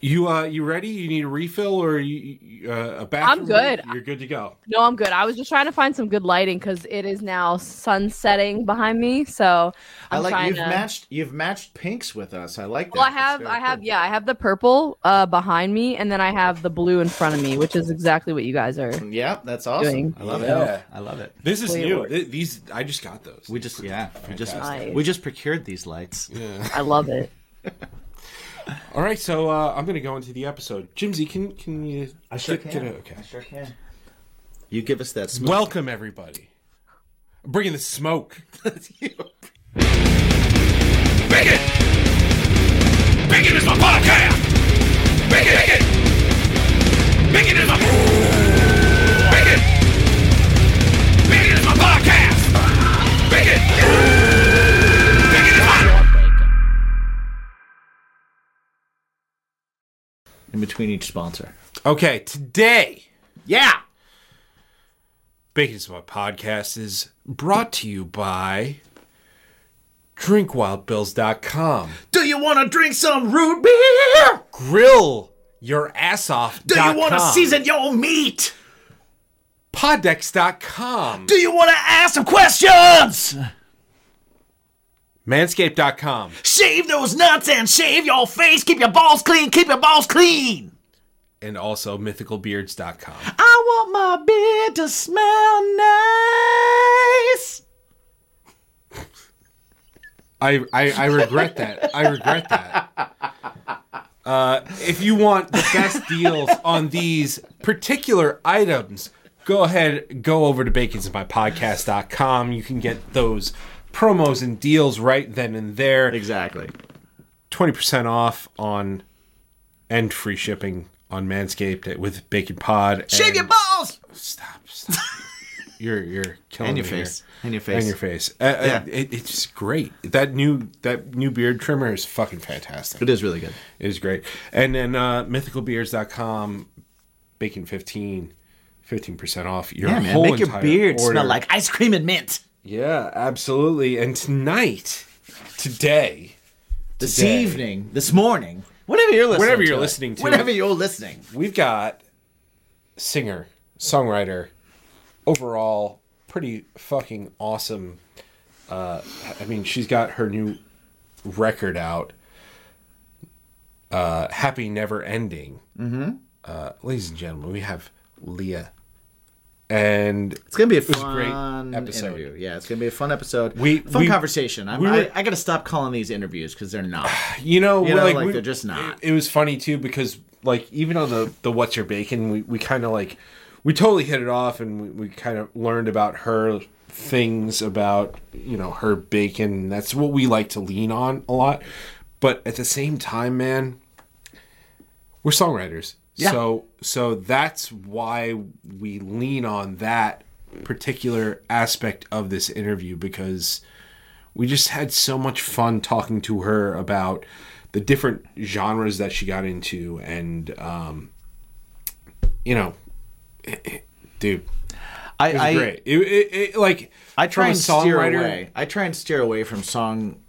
You uh, you ready? You need a refill or you, you, uh, a bathroom? I'm good. You're good to go. No, I'm good. I was just trying to find some good lighting because it is now sun setting behind me. So I'm I like you've to. matched you've matched pinks with us. I like that. well, I have, I have, cool. yeah, I have the purple uh, behind me, and then I have the blue in front of me, which is exactly what you guys are. Yeah, that's awesome. Doing. I love Yeah. it. I love it. This is Wait, new. what? Th- These I just got those. We just yeah, we just Nice. we just procured these lights. Yeah. I love it. All right, so uh, I'm gonna go into the episode. Jimsy, can can you? I sure get- can. get a- okay. I sure can. You give us that smoke. Welcome everybody. I'm bringing the smoke. Bacon! Bacon is my podcast! Bacon! Bacon! Bacon is my... Bacon! Bacon is my podcast! Bacon! In between each sponsor. Okay, today, Yeah. Is my podcast is brought to you by DrinkWildBills.com. Do you want to drink some root beer? Grill your ass off. Do you want to season your meat? Poddex.com. Do you want to ask some questions? Manscaped.com. Shave those nuts and shave your face. Keep your balls clean. Keep your balls clean. And also mythicalbeards.com. I want my beard to smell nice. I, I, I regret that. I regret that. Uh, if you want the best deals on these particular items, go ahead, go over to baconsmypodcast.com. You can get those promos and deals right then and there. Exactly. 20% off on and free shipping on Manscaped with Bacon Pod. Shave your balls. Stop. stop. you're you're killing And your me here. face. And your face. And your face. Uh, uh, Yeah. it, it's great. That new that new beard trimmer is fucking fantastic. It is really good. It is great. And then uh, mythicalbeards.com, bacon 15, 15% off your Yeah, man. Make your beard order. smell like ice cream and mint. Yeah, absolutely. And tonight, today, This Today. evening, this morning, whenever you're listening, Whenever you're it, listening to whenever it. you're listening, we've got singer, songwriter, overall pretty fucking awesome. Uh, I mean, she's got her new record out, uh, "Happy Never Ending." Mm-hmm. Uh, ladies and gentlemen, we have Leah, and it's gonna be a a fun great episode. interview. Yeah, it's gonna be a fun episode. We- fun we- conversation. I'm, we were- I, I gotta stop calling these interviews because they're not. you know, You know, like, like, we- they're just not. It, it was funny too because like even on the the what's your bacon, we we kind of like we totally hit it off and we, we kind of learned about her things about you know her bacon. That's what we like to lean on a lot. But at the same time, man, we're songwriters. Yeah. So so that's why we lean on that particular aspect of this interview because we just had so much fun talking to her about the different genres that she got into and um you know dude I, it I, great it, it, it- like I try and steer away. I try and steer away from song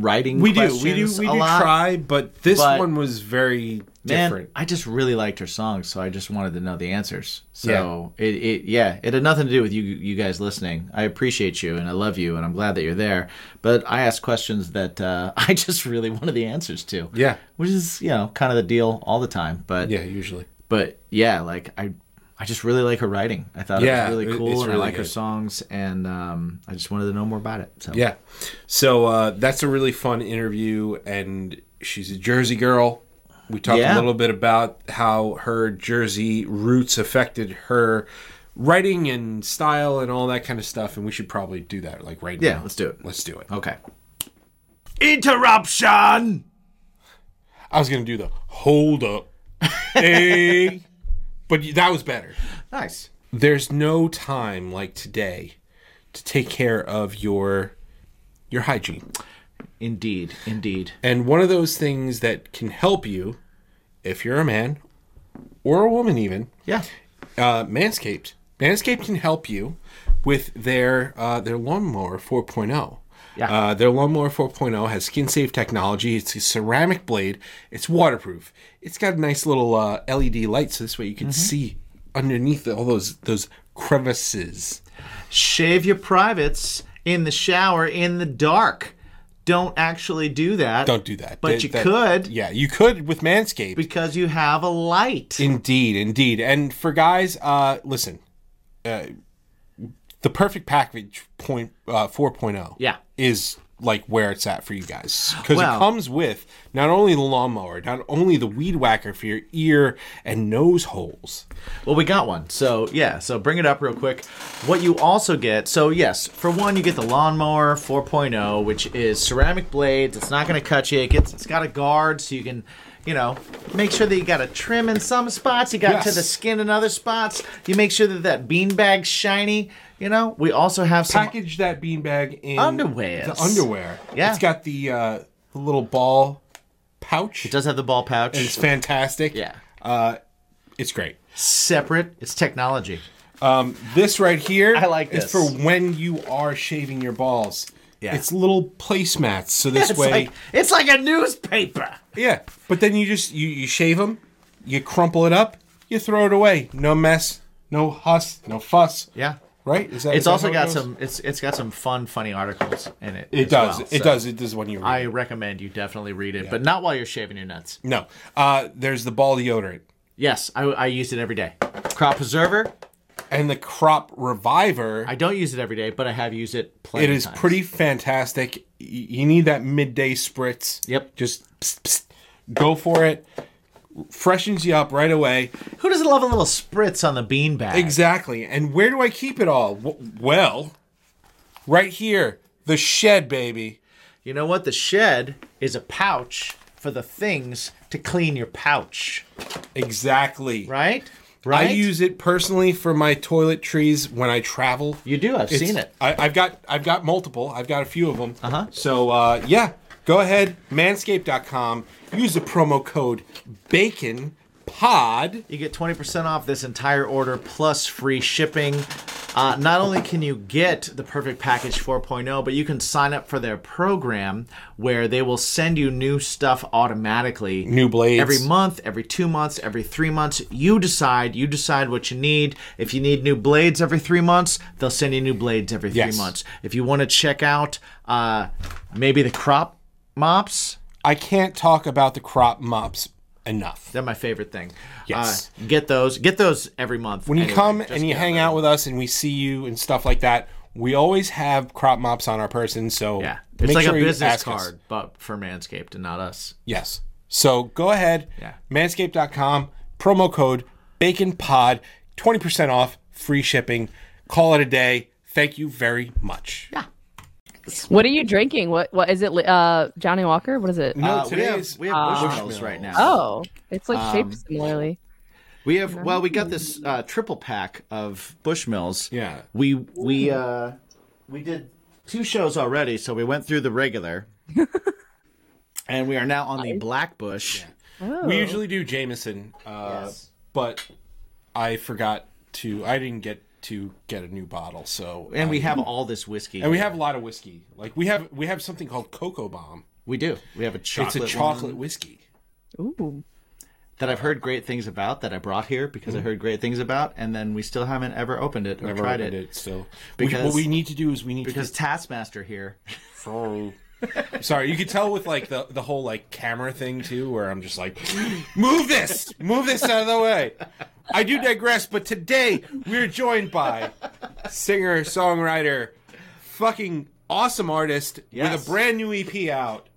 writing. we do we do we do lot. try but this but- one was very Man, different I just really liked her songs, so I just wanted to know the answers. So it, it, yeah, it had nothing to do with you, you guys listening. I appreciate you and I love you, and I'm glad that you're there. But I asked questions that uh, I just really wanted the answers to. Yeah. which is you know kind of the deal all the time. But yeah usually but yeah, like I, I just really like her writing. I thought Yeah, it was really cool, and really I like her songs, and um, I just wanted to know more about it. So Yeah. So uh, that's a really fun interview, and she's a Jersey girl. We talked Yeah. a little bit about how her Jersey roots affected her writing and style and all that kind of stuff, and we should probably do that like right Yeah, now. let's do it. Let's do it. okay. Interruption. I was gonna do the hold up, hey, but that was better. Nice. There's no time like today to take care of your your hygiene. Indeed, indeed. And one of those things that can help you, if you're a man or a woman, even Yeah. uh, Manscaped. Manscaped can help you with their uh, their lawnmower 4.0. Yeah. Uh, their lawnmower 4.0 has skin safe technology. It's a ceramic blade. It's waterproof. It's got a nice little uh, LED light, so this way you can see underneath all those those crevices. Shave your privates in the shower in the dark. Don't actually do that. Don't do that. But That- you that- could Yeah, you could with Manscaped. because you have a light. Indeed, indeed. And for guys, uh, listen, uh, the perfect package point uh, 4.0 Yeah. is like where it's at for you guys because Well- it comes with not only the lawnmower, not only the weed whacker for your ear and nose holes. Well, we got one. So, yeah, so bring it up real quick. What you also get, so yes, for one, you get the Lawnmower 4.0, which is ceramic blades. It's not going to cut you. It gets, it's got a guard so you can, you know, make sure that you got a trim in some spots. You got Yes. to the skin in other spots. You make sure that that beanbag's shiny. You know, we also have some. Package that beanbag in underwear. The underwear. Yeah. It's got the, uh, the little ball pouch. It does have the ball pouch. and it's fantastic. Yeah. Uh, it's great. separate. It's technology. Um, This right here I like is this. for when you are shaving your balls. Yeah. It's little placemats, so this It's way, like it's like a newspaper. yeah. But then you just you you shave them, you crumple it up, you throw it away. No mess, no huss, no fuss. Yeah. Right? Is that? It's is also it got goes? some. It's it's got some fun, funny articles in it. It as does. well, it so does. It does when you. Read I recommend you definitely read it, but not while you're shaving your nuts. no. Uh, there's the ball deodorant Yes, I, I use it every day. Crop preserver. And the crop reviver. I don't use it every day, but I have used it. Plenty it is times. pretty fantastic. You need that midday spritz. Yep. Just psst, psst, go for it. Freshens you up right away. Who doesn't love a little spritz on the beanbag? Exactly. And where do I keep it all? Well, right here, the shed, baby. You know what? The shed is a pouch for the things to clean your pouch. Exactly. Right. Right. I use it personally for my toiletries when I travel. You do. I've It's- seen it. I, I've got I've got multiple. I've got a few of them. Uh-huh. So uh, yeah, go ahead, manscaped.com. Use the promo code Bacon Pod. You get 20% off this entire order plus free shipping. Uh, not only can you get the Perfect Package 4.0, but you can sign up for their program where they will send you new stuff automatically. New blades. Every month, every two months, every three months. You decide. You decide what you need. If you need new blades every three months, they'll send you new blades every three Yes. months. If you want to check out uh, maybe the crop mops, I can't talk about the crop mops enough. they're my favorite thing. Yes. Uh, get those. Get those every month. When you anyway. come and you hang out with us and we see you and stuff like that, we always have crop mops on our person. So Yeah. It's like sure a business ask us. card, but for Manscaped and not us. Yes. So go ahead, Yeah. manscaped.com, promo code BaconPod, 20% off, free shipping. Call it a day. Thank you very much. Yeah. What are you drinking? What what is it? Uh, Johnnie Walker. What is it? No, Uh, we have, we have Bushmills right now. Oh, it's like Um, shaped similarly. We have well, we got this uh, triple pack of Bushmills. Yeah. We we uh we did two shows already, so we went through the regular. and we are now on the Black Bush. Oh. We usually do Jameson, uh, Yes. but I forgot to, I didn't get to get a new bottle. So, And we um, have all this whiskey. and we have a lot of whiskey. Like we have, we have something called Cocoa Bomb. we do. We have a chocolate it's a chocolate one whiskey. Ooh. that I've heard great things about that I brought here because I heard great things about and then we still haven't ever opened it or Mm-hmm. Never tried opened it. it. Still, Because- we, what we need to do is we need Because to Taskmaster here Sorry. Sorry, you can tell with like the the whole like camera thing too, where I'm just like, move this, move this out of the way. I do digress, but today we're joined by singer, songwriter, fucking awesome artist Yes. with a brand new EP out.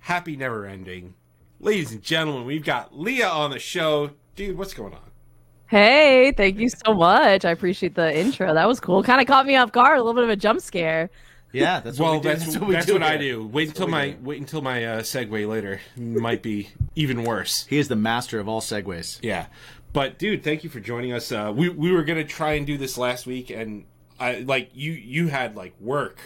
Happy Never Ending. Ladies and gentlemen, we've got Leah on the show. Dude, what's going on? Hey, thank you so much. I appreciate the intro. That was cool. Kind of caught me off guard. A little bit of a jump scare. Yeah, that's what Well, we do. that's, that's what, we I do. Wait until my do. wait until my uh, segue later might be even worse. He is the master of all segues. Yeah, but dude, thank you for joining us. Uh, we we were gonna try and do this last week, and I like you you had like work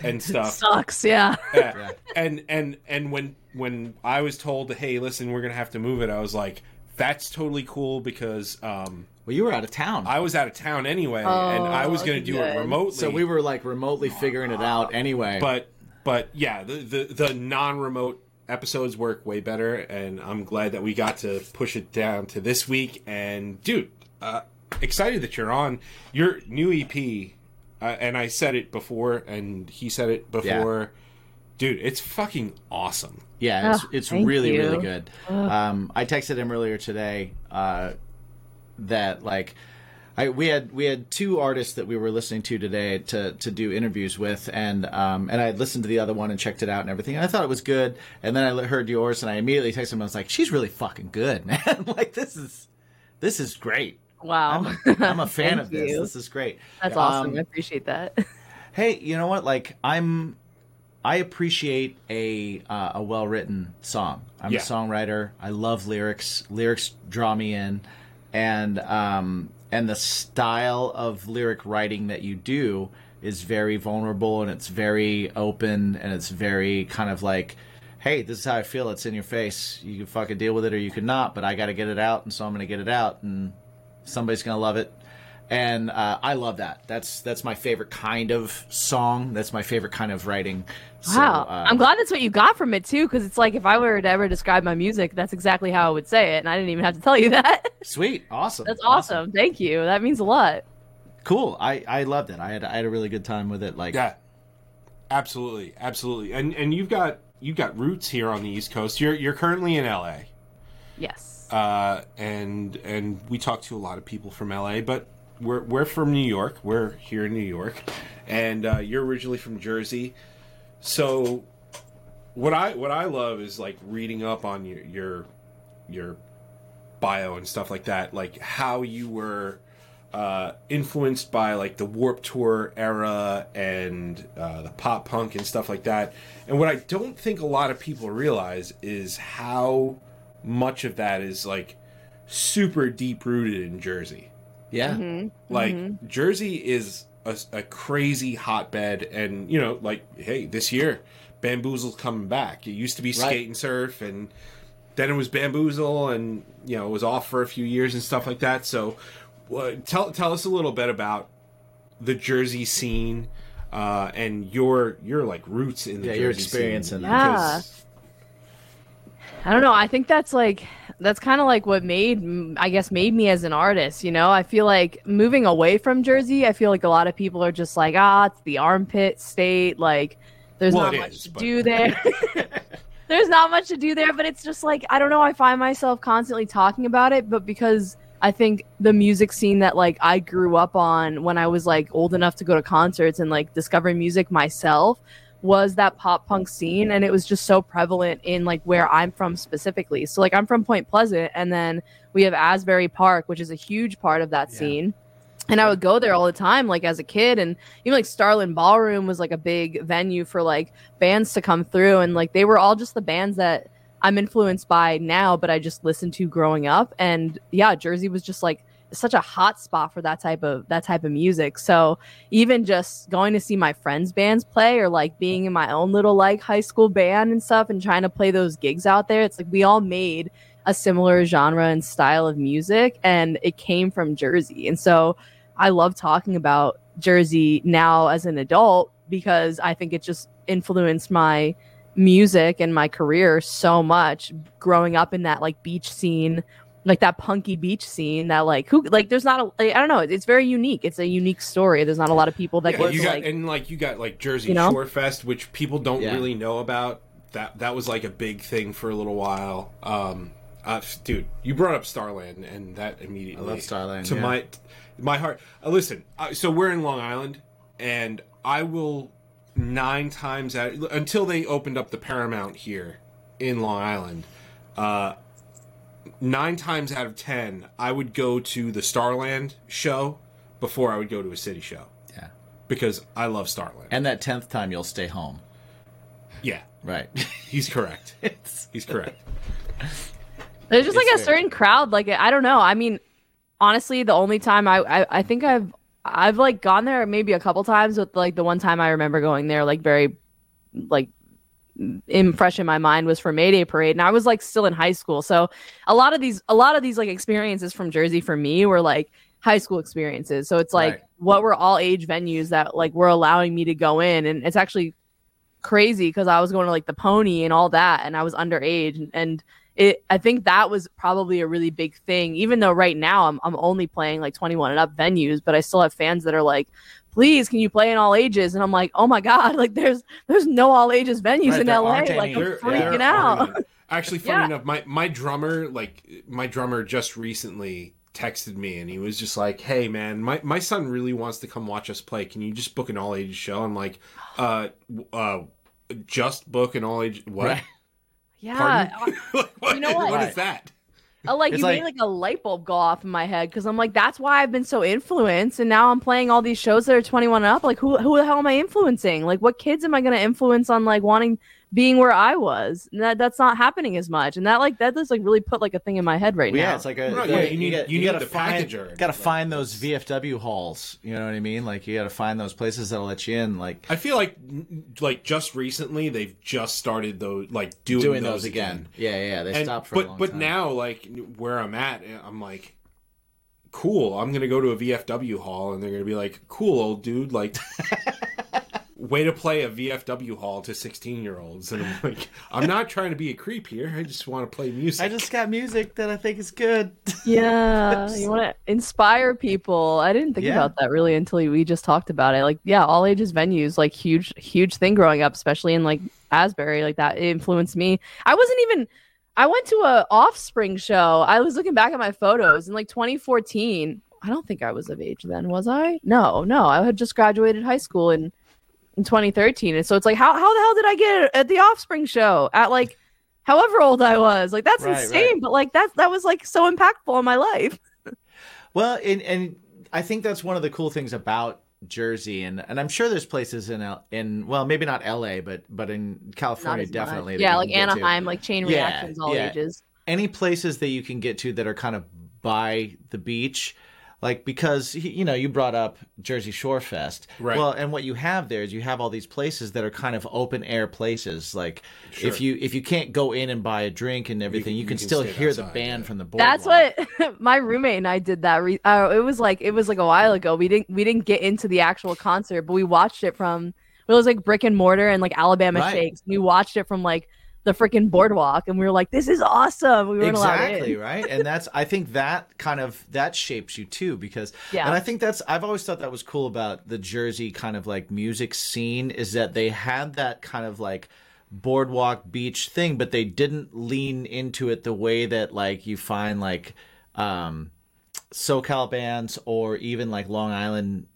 and stuff. Sucks. Yeah. Yeah. And and and when when I was told, hey, listen, we're gonna have to move it, I was like, that's totally cool because um, Well, you were out of town. I was out of town anyway, and I was Oh, gonna do good. it remotely. so we were like remotely figuring it out anyway. but but yeah, the the, the non-remote episodes work way better, and I'm glad that we got to push it down to this week. And dude, uh, excited that you're on your new EP. Uh, and I said it before, and he said it before. Dude, it's fucking awesome. Yeah, it's, Oh, it's really you. really good. Um, I texted him earlier today uh, that like I we had we had two artists that we were listening to today to to do interviews with, and um, and I had listened to the other one and checked it out and everything. And I thought it was good, and then I li- heard yours, and I immediately texted him. I was like, "She's really fucking good, man! like this is this is great. Wow. I'm, I'm a fan of this. you. This is great. That's Um, awesome. I appreciate that. hey, you know what? Like I'm I appreciate a uh, a well written song. I'm Yeah. a songwriter. I love lyrics. Lyrics draw me in, and um and the style of lyric writing that you do is very vulnerable and it's very open and it's very kind of like. Hey, this is how I feel. It's in your face. You can fucking deal with it or you can not, but I got to get it out, and so I'm to get it out, and somebody's gonna love it and uh, i love that that's that's my favorite kind of song that's my favorite kind of writing So, Wow. uh, I'm glad that's what you got from it too, because it's like if I were to ever describe my music, that's exactly how I would say it, and I didn't even have to tell you that. sweet awesome that's awesome. Thank you. That means a lot. cool i i loved it i had i had a really good time with it like Yeah, absolutely, absolutely. And and you've got you've got roots here on the East Coast. You're you're currently in LA, Yes. uh, and and we talk to a lot of people from LA, but we're we're from New York. We're here in New York, and uh, you're originally from Jersey. So, what I what I love is like reading up on your your your bio and stuff like that, like how you were uh, influenced by like the Warped Tour era and uh, the pop punk and stuff like that. And what I don't think a lot of people realize is how much of that is like super deep rooted in Jersey. Yeah Like Jersey is a, a crazy hotbed, and you know, like hey, this year Bamboozle's coming back. It used to be skate and surf, and then it was Bamboozle, and you know, it was off for a few years and stuff like that. So, uh, tell tell us a little bit about the Jersey scene uh, and your your like roots in the Yeah, Jersey your experience scene. in that. Yeah. Because- I don't know. I think that's like that's kind of like what made I guess made me as an artist. You know, I feel like moving away from Jersey. I feel like a lot of people are just like, ah, it's the armpit state. Like, there's Well, not much is, to but- do there. there's not much to do there, but it's just like I don't know. I find myself constantly talking about it, but because I think the music scene that like I grew up on when I was like old enough to go to concerts and like discover music myself was that pop punk scene and it was just so prevalent in like where I'm from specifically. So like I'm from Point Pleasant and then we have Asbury Park, which is a huge part of that Yeah. scene. And I would go there all the time, like as a kid, and even like Starland Ballroom was like a big venue for like bands to come through, and like they were all just the bands that I'm influenced by now, but I just listened to growing up. And yeah, Jersey was just like such a hot spot for that type of that type of music. So even just going to see my friends' bands play or like being in my own little like high school band and stuff and trying to play those gigs out there, it's like we all made a similar genre and style of music and it came from Jersey. And so I love talking about Jersey now as an adult because I think it just influenced my music and my career so much growing up in that like beach scene like that punky beach scene that like who like there's not a like, I don't know it's very unique it's a unique story there's not a lot of people that Yeah, get you to, got like and like you got like Jersey You know? Shore Fest, which people don't Yeah. really know about. That that was like a big thing for a little while. Um, uh, dude, you brought up Starland, and that immediately I love Starland, to yeah. my my heart. Uh, listen, uh, so we're in Long Island, and I will nine times out until they opened up the Paramount here in Long Island. Uh, nine times out of ten, I would go to the Starland show before I would go to a city show yeah because I love Starland. and that 10th time you'll stay home yeah, right he's correct. it's He's correct. There's just It's like a fair. certain crowd. Like I don't know. I mean, honestly, the only time I, I I think I've I've like gone there maybe a couple times. With like the one time I remember going there, like very like in fresh in my mind was for Mayday Parade, and I was like still in high school. So a lot of these a lot of these like experiences from Jersey for me were like high school experiences. So it's like Right. what were all age venues that like were allowing me to go in, and it's actually crazy because I was going to like the pony and all that, and I was underage, and, and it I think that was probably a really big thing. Even though right now I'm I'm only playing like 21 and up venues, but I still have fans that are like, please, can you play in all ages? And I'm like, oh my god, like there's there's no all ages venues Right, in LA. Like any. I'm There- freaking there out. Actually, funny Yeah. enough, my my drummer, like my drummer, just recently texted me and he was just like, "Hey, man, my my son really wants to come watch us play. Can you just book an all ages show?" I'm like, "Uh, uh, just book an all age what?" Right. Yeah, Pardon? Like, what, You know what? what Right. that? I like It's you made like- like a light bulb go off in my head because I'm like, that's why I've been so influenced, and now I'm playing all these shows that are 21 and up. Like, who who the hell am I influencing? Like, what kids am I going to influence on like wanting being where I was? And that that's not happening as much, and that like that does like really put like a thing in my head right Well, now. yeah, it's like a Right, the- yeah, you need- got- you need gotta find packager. got to find those VFW halls. You know what I mean? Like you got to find those places that'll let you in. Like I feel like like just recently they've just started those like doing, doing those, those again. Yeah, yeah, yeah. They And- stopped for but a long but time. now like where I'm at, eh, I'm like, cool. I'm gonna go to a VFW hall, and they're gonna be like, cool, old dude, like. Way to play a VFW hall to 16 year olds. And I'm like, I'm not trying to be a creep here. I just want to play music. I just got music that I think is good. yeah, you want to inspire people. I didn't think Yeah. about that really until we just talked about it. Like, yeah, all ages venues, like huge, huge thing growing up, especially in like Asbury, like that influenced me. I wasn't even. I went to a Offspring show. I was looking back at my photos in like 2014. I don't think I was of age then, was I? No, no. I had just graduated high school in in 2013, and so it's like, how how the hell did I get at the Offspring show at like however old I was? Like that's Right, insane, right. but like that that was like so impactful in my life. Well, and and I think that's one of the cool things about Jersey, and and I'm sure there's places in L, in well maybe not L.A. but but in California definitely. Yeah, like can get to. Anaheim, like chain Yeah, reactions, all yeah. ages. any places that you can get to that are kind of by the beach like because you know you brought up jersey shore fest Right. well and what you have there is you have all these places that are kind of open air places like Sure. if you if you can't go in and buy a drink and everything you, you can, can still stand hear the band yeah. from the boardwalk. That's what my roommate and I did that. Re- uh, it was like it was like a while ago. We didn't we didn't get into the actual concert, but we watched it from it was like brick and mortar and like Alabama Right. Shakes. We watched it from like the freaking boardwalk, and we were like, "This is awesome." We weren't exactly right and that's i think that kind of that shapes you too because Yeah. and i think that's i've always thought that was cool about the jersey kind of like music scene is that they had that kind of like boardwalk beach thing but they didn't lean into it the way that like you find like um socal bands or even like long island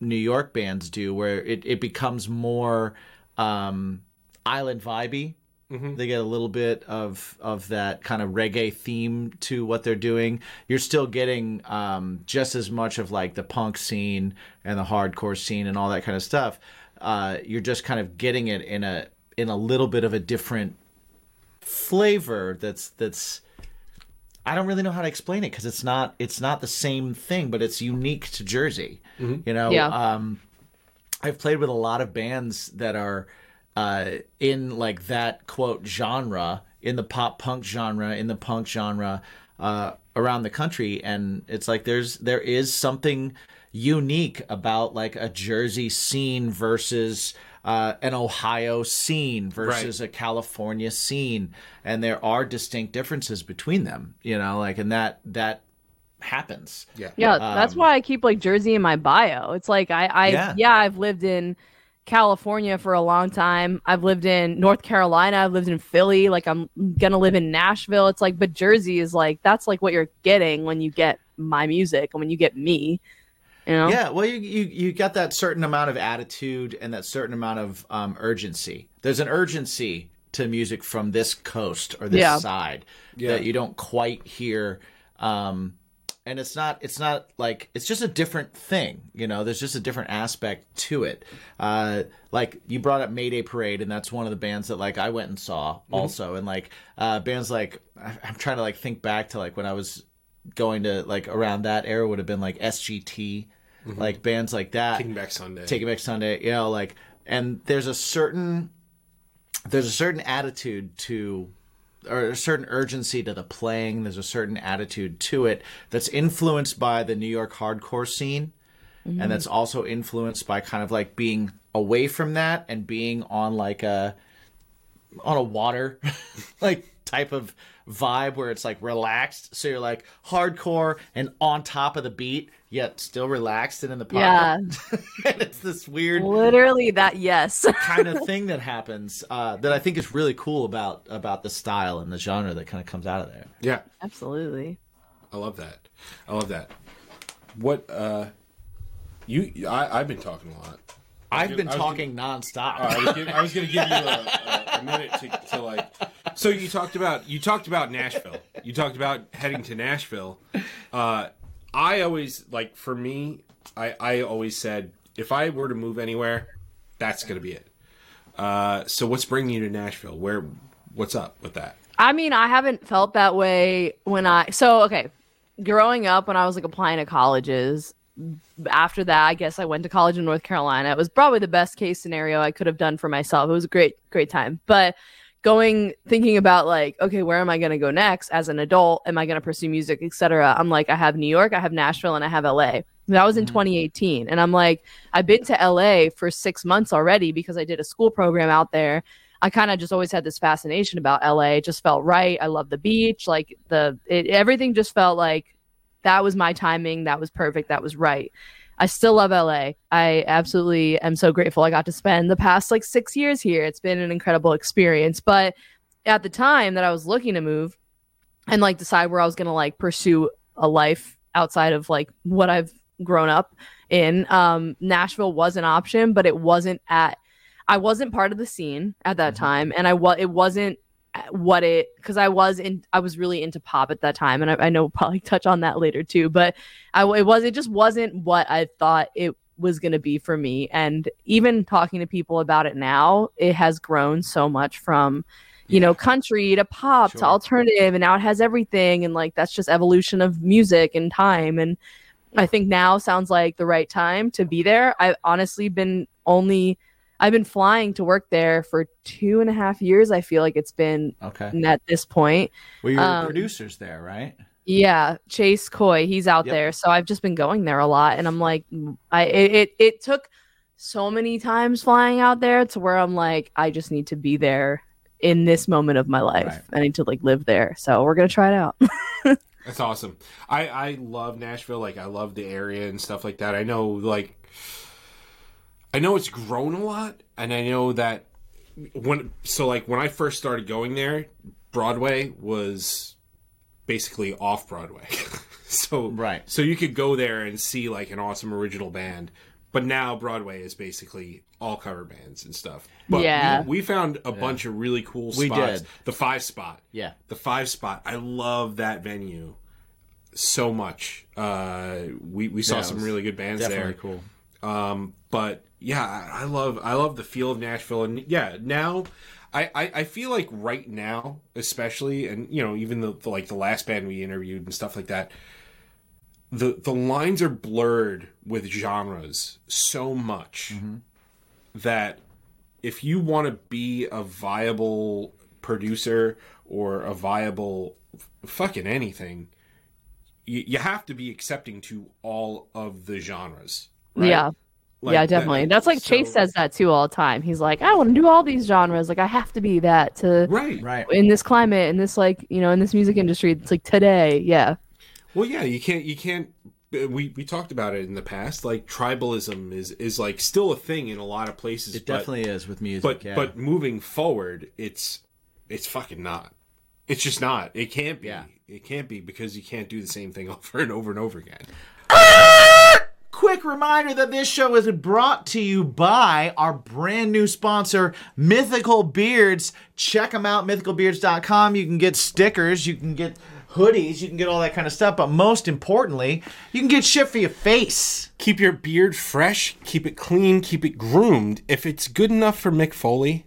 New York bands do, where it, it becomes more um, island vibey. They get a little bit of of that kind of reggae theme to what they're doing. You're still getting um, just as much of like the punk scene and the hardcore scene and all that kind of stuff. Uh, you're just kind of getting it in a in a little bit of a different flavor. That's that's I don't really know how to explain it because it's not it's not the same thing, but it's unique to Jersey. You know, Yeah. um, I've played with a lot of bands that are uh, in like that quote genre, in the pop punk genre, in the punk genre uh, around the country, and it's like there's there is something unique about like a Jersey scene versus uh, an Ohio scene versus a California scene, and there are distinct differences between them. You know, like and that that happens. yeah. Yeah, that's why I keep like Jersey in my bio. It's like I, I Yeah. yeah. I've lived in California for a long time. I've lived in North Carolina. I've lived in Philly. Like I'm gonna live in Nashville. It's like, but Jersey is like that's like what you're getting when you get my music and when you get me. You know? Yeah, well, you, you you got that certain amount of attitude and that certain amount of um, urgency. There's an urgency to music from this coast or this Yeah. side Yeah. that you don't quite hear. Um, and it's not it's not like it's just a different thing you know there's just a different aspect to it. Uh like you brought up mayday parade and that's one of the bands that like i went and saw also and like uh bands like i'm trying to like think back to like when i was going to like around that era would have been like sgt like bands like that. Taking Back Sunday. Taking Back Sunday, you know, like, and there's a certain, there's a certain attitude to, or a certain urgency to the playing. There's a certain attitude to it that's influenced by the New York hardcore scene, and that's also influenced by kind of like being away from that and being on like a on a water like type of vibe where it's like relaxed. So you're like hardcore and on top of the beat, yet still relaxed and in the pocket. Yeah, and it's this weird literally that. Yes. kind of thing that happens uh, that I think is really cool about about the style and the genre that kind of comes out of there. Yeah, Absolutely. I love that. I love that. What uh, you? I, I've been talking a lot. I've been I was talking nonstop. I was, I was gonna give you a, a, a minute to, to like. So you talked about you talked about Nashville. You talked about heading to Nashville. Uh, I always like for me. I I always said if I were to move anywhere, that's gonna be it. Uh, so what's bringing you to Nashville? Where? What's up with that? I mean, I haven't felt that way when I so okay. Growing up, when I was like applying to colleges, after that, I guess I went to college in North Carolina. It was probably the best case scenario I could have done for myself. It was a great, great time. But going, thinking about like, okay, where am I going to go next as an adult? Am I going to pursue music, etc.? I'm like, I have New York, I have Nashville, and I have LA. That was in mm-hmm. 2018, and I'm like, I've been to LA for six months already because I did a school program out there. I kind of just always had this fascination about LA. It just felt right. I love the beach. Like the it, everything just felt like that was my timing. That was perfect. That was right. I still love LA. I absolutely am so grateful I got to spend the past like 6 years here. It's been an incredible experience, but at the time that I was looking to move and like decide where I was going to like pursue a life outside of like what I've grown up in, um Nashville was an option, but it wasn't at I wasn't part of the scene at that time, and I was it wasn't Uh, what it because I was in I was really into pop at that time, and I, I know we'll probably touch on that later too. But I it was it just wasn't what I thought it was going to be for me, and even talking to people about it now, it has grown so much from you know country to pop to alternative, and now it has everything, and like that's just evolution of music and time and. I think now sounds like the right time to be there. I've honestly been only I've been flying to work there for two and a half years. I feel like it's been Okay. at this point. Well, you're Um, producers there, right? Yeah, Chase Coy, he's out Yep. there. So I've just been going there a lot, and I'm like, I it, it it took so many times flying out there to where I'm like, I just need to be there in this moment of my life. Right. I need to like live there. So we're gonna try it out. That's awesome. I I love Nashville. Like I love the area and stuff like that. I know like I know it's grown a lot, and I know that when so like when I first started going there, Broadway was basically off Broadway. so Right. So you could go there and see like an awesome original band. But now Broadway is basically all cover bands and stuff. But Yeah. we, we found a bunch of really cool spots. We did. The five spot. Yeah. The five spot. I love that venue so much. Uh, we we saw Yeah, some really good bands Definitely there. cool. Um, but yeah, I, I love I love the feel of Nashville, and yeah, now I, I I feel like right now, especially, and you know, even the, the like the last band we interviewed and stuff like that. The the lines are blurred with genres so much mm-hmm. that if you want to be a viable producer or a viable fucking anything, you, you have to be accepting to all of the genres. right? Yeah. Like yeah, that- definitely. That's like so- Chase says that too all the time. He's like, I want to do all these genres. Like I have to be that to Right. Right. in this climate, in this like you know, in this music industry. It's like today. Yeah. Well, yeah, you can't. You can't. Uh, we we talked about it in the past. Like tribalism is is like still a thing in a lot of places. It but, definitely is with music. But yeah. but moving forward, it's it's fucking not. It's just not. It can't be. Yeah. It can't be because you can't do the same thing over and over and over again. Quick reminder that this show is brought to you by our brand new sponsor, Mythical Beards. Check them out, mythicalbeards.com. You can get stickers, you can get hoodies, you can get all that kind of stuff, but most importantly, you can get shit for your face. Keep your beard fresh. Keep it clean. Keep it groomed. If it's good enough for Mick Foley,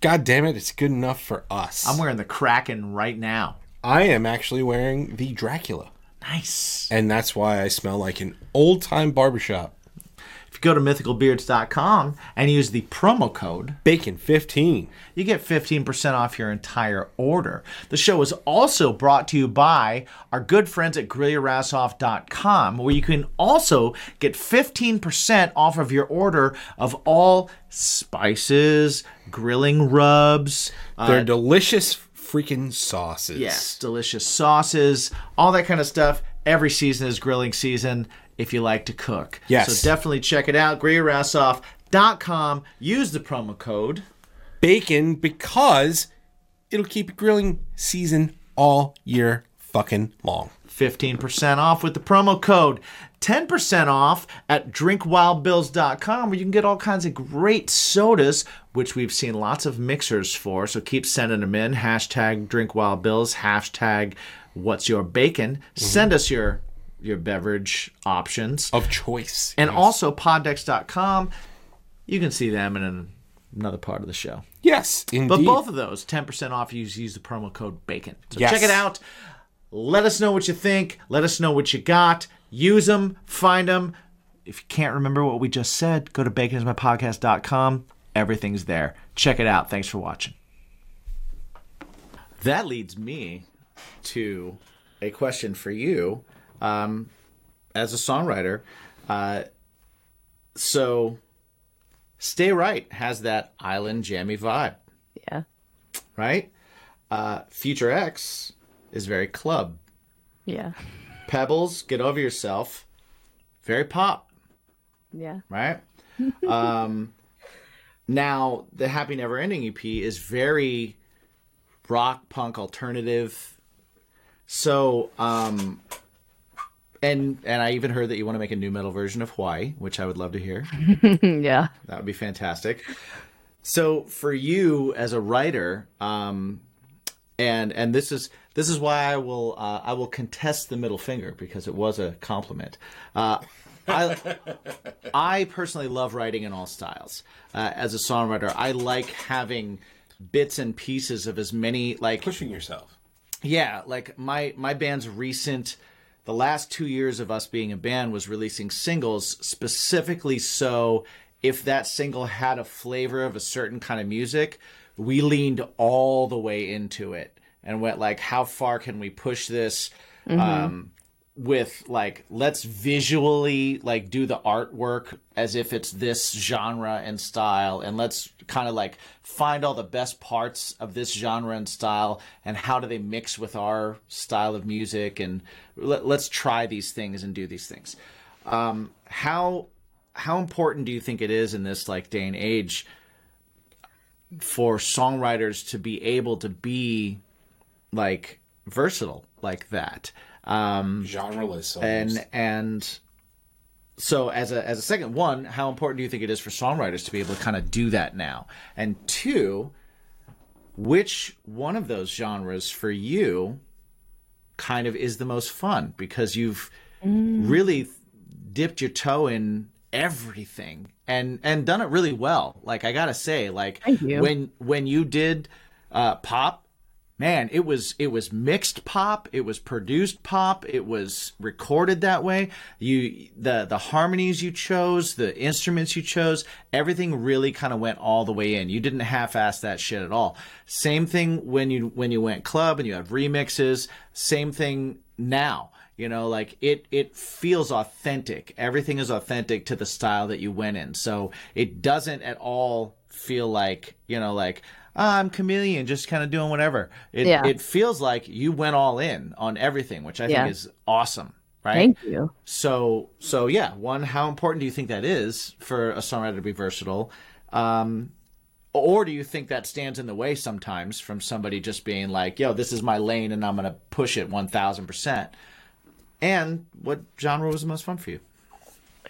god damn it, it's good enough for us. I'm wearing the Kraken right now. I am actually wearing the Dracula. Nice. and that's why I smell like an old time barbershop. If you go to mythicalbeards.com and use the promo code, Bacon 15. you get 15% off your entire order. The show is also brought to you by our good friends at GrillYourAssOff.com, where you can also get 15% off of your order of all spices, grilling rubs, uh, They're delicious freaking sauces. Yes, delicious sauces, all that kind of stuff. Every season is grilling season if you like to cook. Yes. So definitely check it out. GrillYourAssOff.com. Use the promo code. Bacon because it'll keep grilling season all year fucking long. 15% off with the promo code. 10% off at drinkwildbills.com where you can get all kinds of great sodas, which we've seen lots of mixers for. So keep sending them in. Hashtag drinkwildbills, hashtag what's your bacon. Mm-hmm. Send us your your beverage options. Of choice. And also poddex.com. You can see them in an, another part of the show. yes, indeed. But both of those, 10% off, you use the promo code BACON. So Yes. check it out. Let us know what you think. Let us know what you got. Use them, find them. If you can't remember what we just said, go to baconismypodcast.com. Everything's there. Check it out. Thanks for watching. That leads me to a question for you um, as a songwriter. Uh, so, Stay Right has that island jammy vibe Yeah. right? Uh, Future X is very club. Yeah. Pebbles, get over yourself. Very pop, Yeah. right? um, now the Happy Never Ending EP is very rock punk alternative. So, um, and and I even heard that you want to make a nu metal version of Hawaii, which I would love to hear. yeah. That would be fantastic. So for you as a writer, um, and and this is this is why I will uh, I will contest the middle finger because it was a compliment. Uh, I I personally love writing in all styles. Uh, as a songwriter, I like having bits and pieces of as many like pushing yourself. yeah, like my my band's recent the last 2 years of us being a band was releasing singles specifically so if that single had a flavor of a certain kind of music, we leaned all the way into it and went like how far can we push this? Um with like let's visually like do the artwork as if it's this genre and style and let's kind of like find all the best parts of this genre and style and how do they mix with our style of music and let, let's try these things and do these things. Um how how important do you think it is in this like day and age for songwriters to be able to be like versatile like that um Genreless. almost. and and so as a as a second one how important do you think it is for songwriters to be able to kind of do that now and two which one of those genres for you kind of is the most fun because you've really dipped your toe in everything and and done it really well. Like i gotta say like when when you did uh pop man it was it was mixed pop it was produced pop it was recorded that way. You the the harmonies you chose the instruments you chose everything really kind of went all the way in. You didn't half-ass that shit at all. Same thing when you when you went club and you have remixes same thing now you know like it it feels authentic everything is authentic to the style that you went in so it doesn't at all feel like you know like "Ah, i'm chameleon just kind of doing whatever it, Yeah. it feels like you went all in on everything which i Yeah. think is awesome right Thank you. so so yeah one how important do you think that is for a songwriter to be versatile um or do you think that stands in the way sometimes from somebody just being like yo this is my lane and i'm gonna push it 1000% and what genre was the most fun for you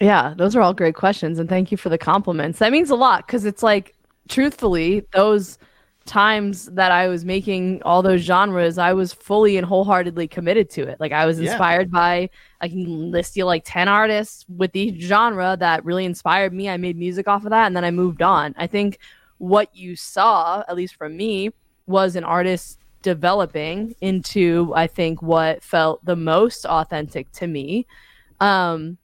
Yeah, those are all great questions, and thank you for the compliments. That means a lot because it's like, truthfully, those times that I was making all those genres, I was fully and wholeheartedly committed to it. Like I was Yeah. inspired by, I can list you like ten artists with each genre that really inspired me. I made music off of that, and then I moved on. I think what you saw, at least from me, was an artist developing into, I think, what felt the most authentic to me. Um,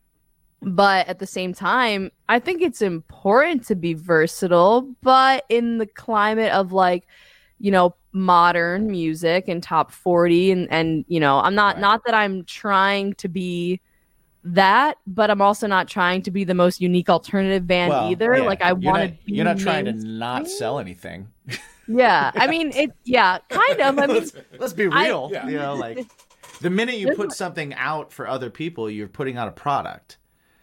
but at the same time, I think it's important to be versatile, but in the climate of like, you know, modern music and top 40 and and you know, I'm not Right. not that I'm trying to be that, but I'm also not trying to be the most unique alternative band Well, either. yeah. Like I want to You're not trying to not sell anything. Yeah. I mean, it yeah, kind of. I mean, let's, let's be I- real. Yeah. You know, like the minute you put something out for other people, you're putting out a product.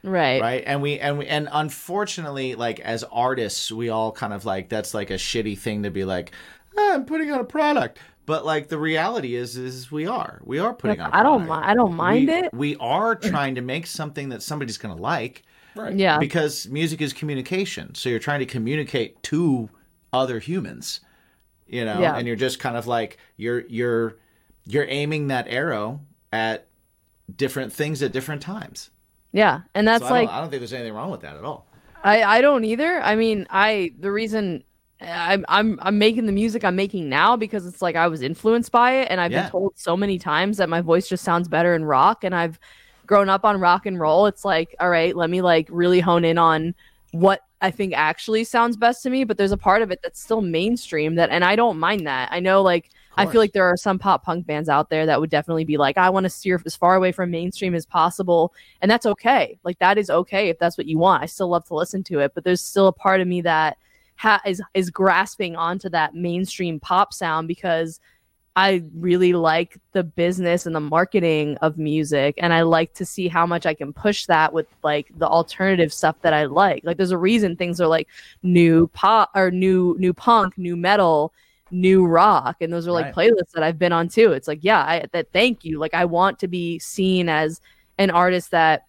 right. right and we and we and unfortunately like as artists we all kind of like that's like a shitty thing to be like "Ah, i'm putting out a product but like the reality is is we are we are putting out a I don't mind I don't mind we, it. we are trying to make something that somebody's going to like Right. Yeah. because music is communication so you're trying to communicate to other humans you know Yeah. and you're just kind of like you're you're you're aiming that arrow at different things at different times Yeah. And that's so I, like don't, I don't think there's anything wrong with that at all I, I don't either. I mean, I the reason eh, I'm I'm I'm making the music I'm making now because it's like I was influenced by it and I've Yeah. been told so many times that my voice just sounds better in rock and I've grown up on rock and roll. It's like, all right, let me like really hone in on what I think actually sounds best to me, but there's a part of it that's still mainstream that and I don't mind that. I know like I feel like there are some pop punk bands out there that would definitely be like, I want to steer as far away from mainstream as possible. And that's okay. Like, that is okay if that's what you want. I still love to listen to it, but there's still a part of me that ha- is, is grasping onto that mainstream pop sound because I really like the business and the marketing of music. And I like to see how much I can push that with like the alternative stuff that I like. Like, there's a reason things are like new pop or new, new punk, new metal new rock and those are like Right. playlists that I've been on too. It's like, yeah, I that thank you. Like I want to be seen as an artist that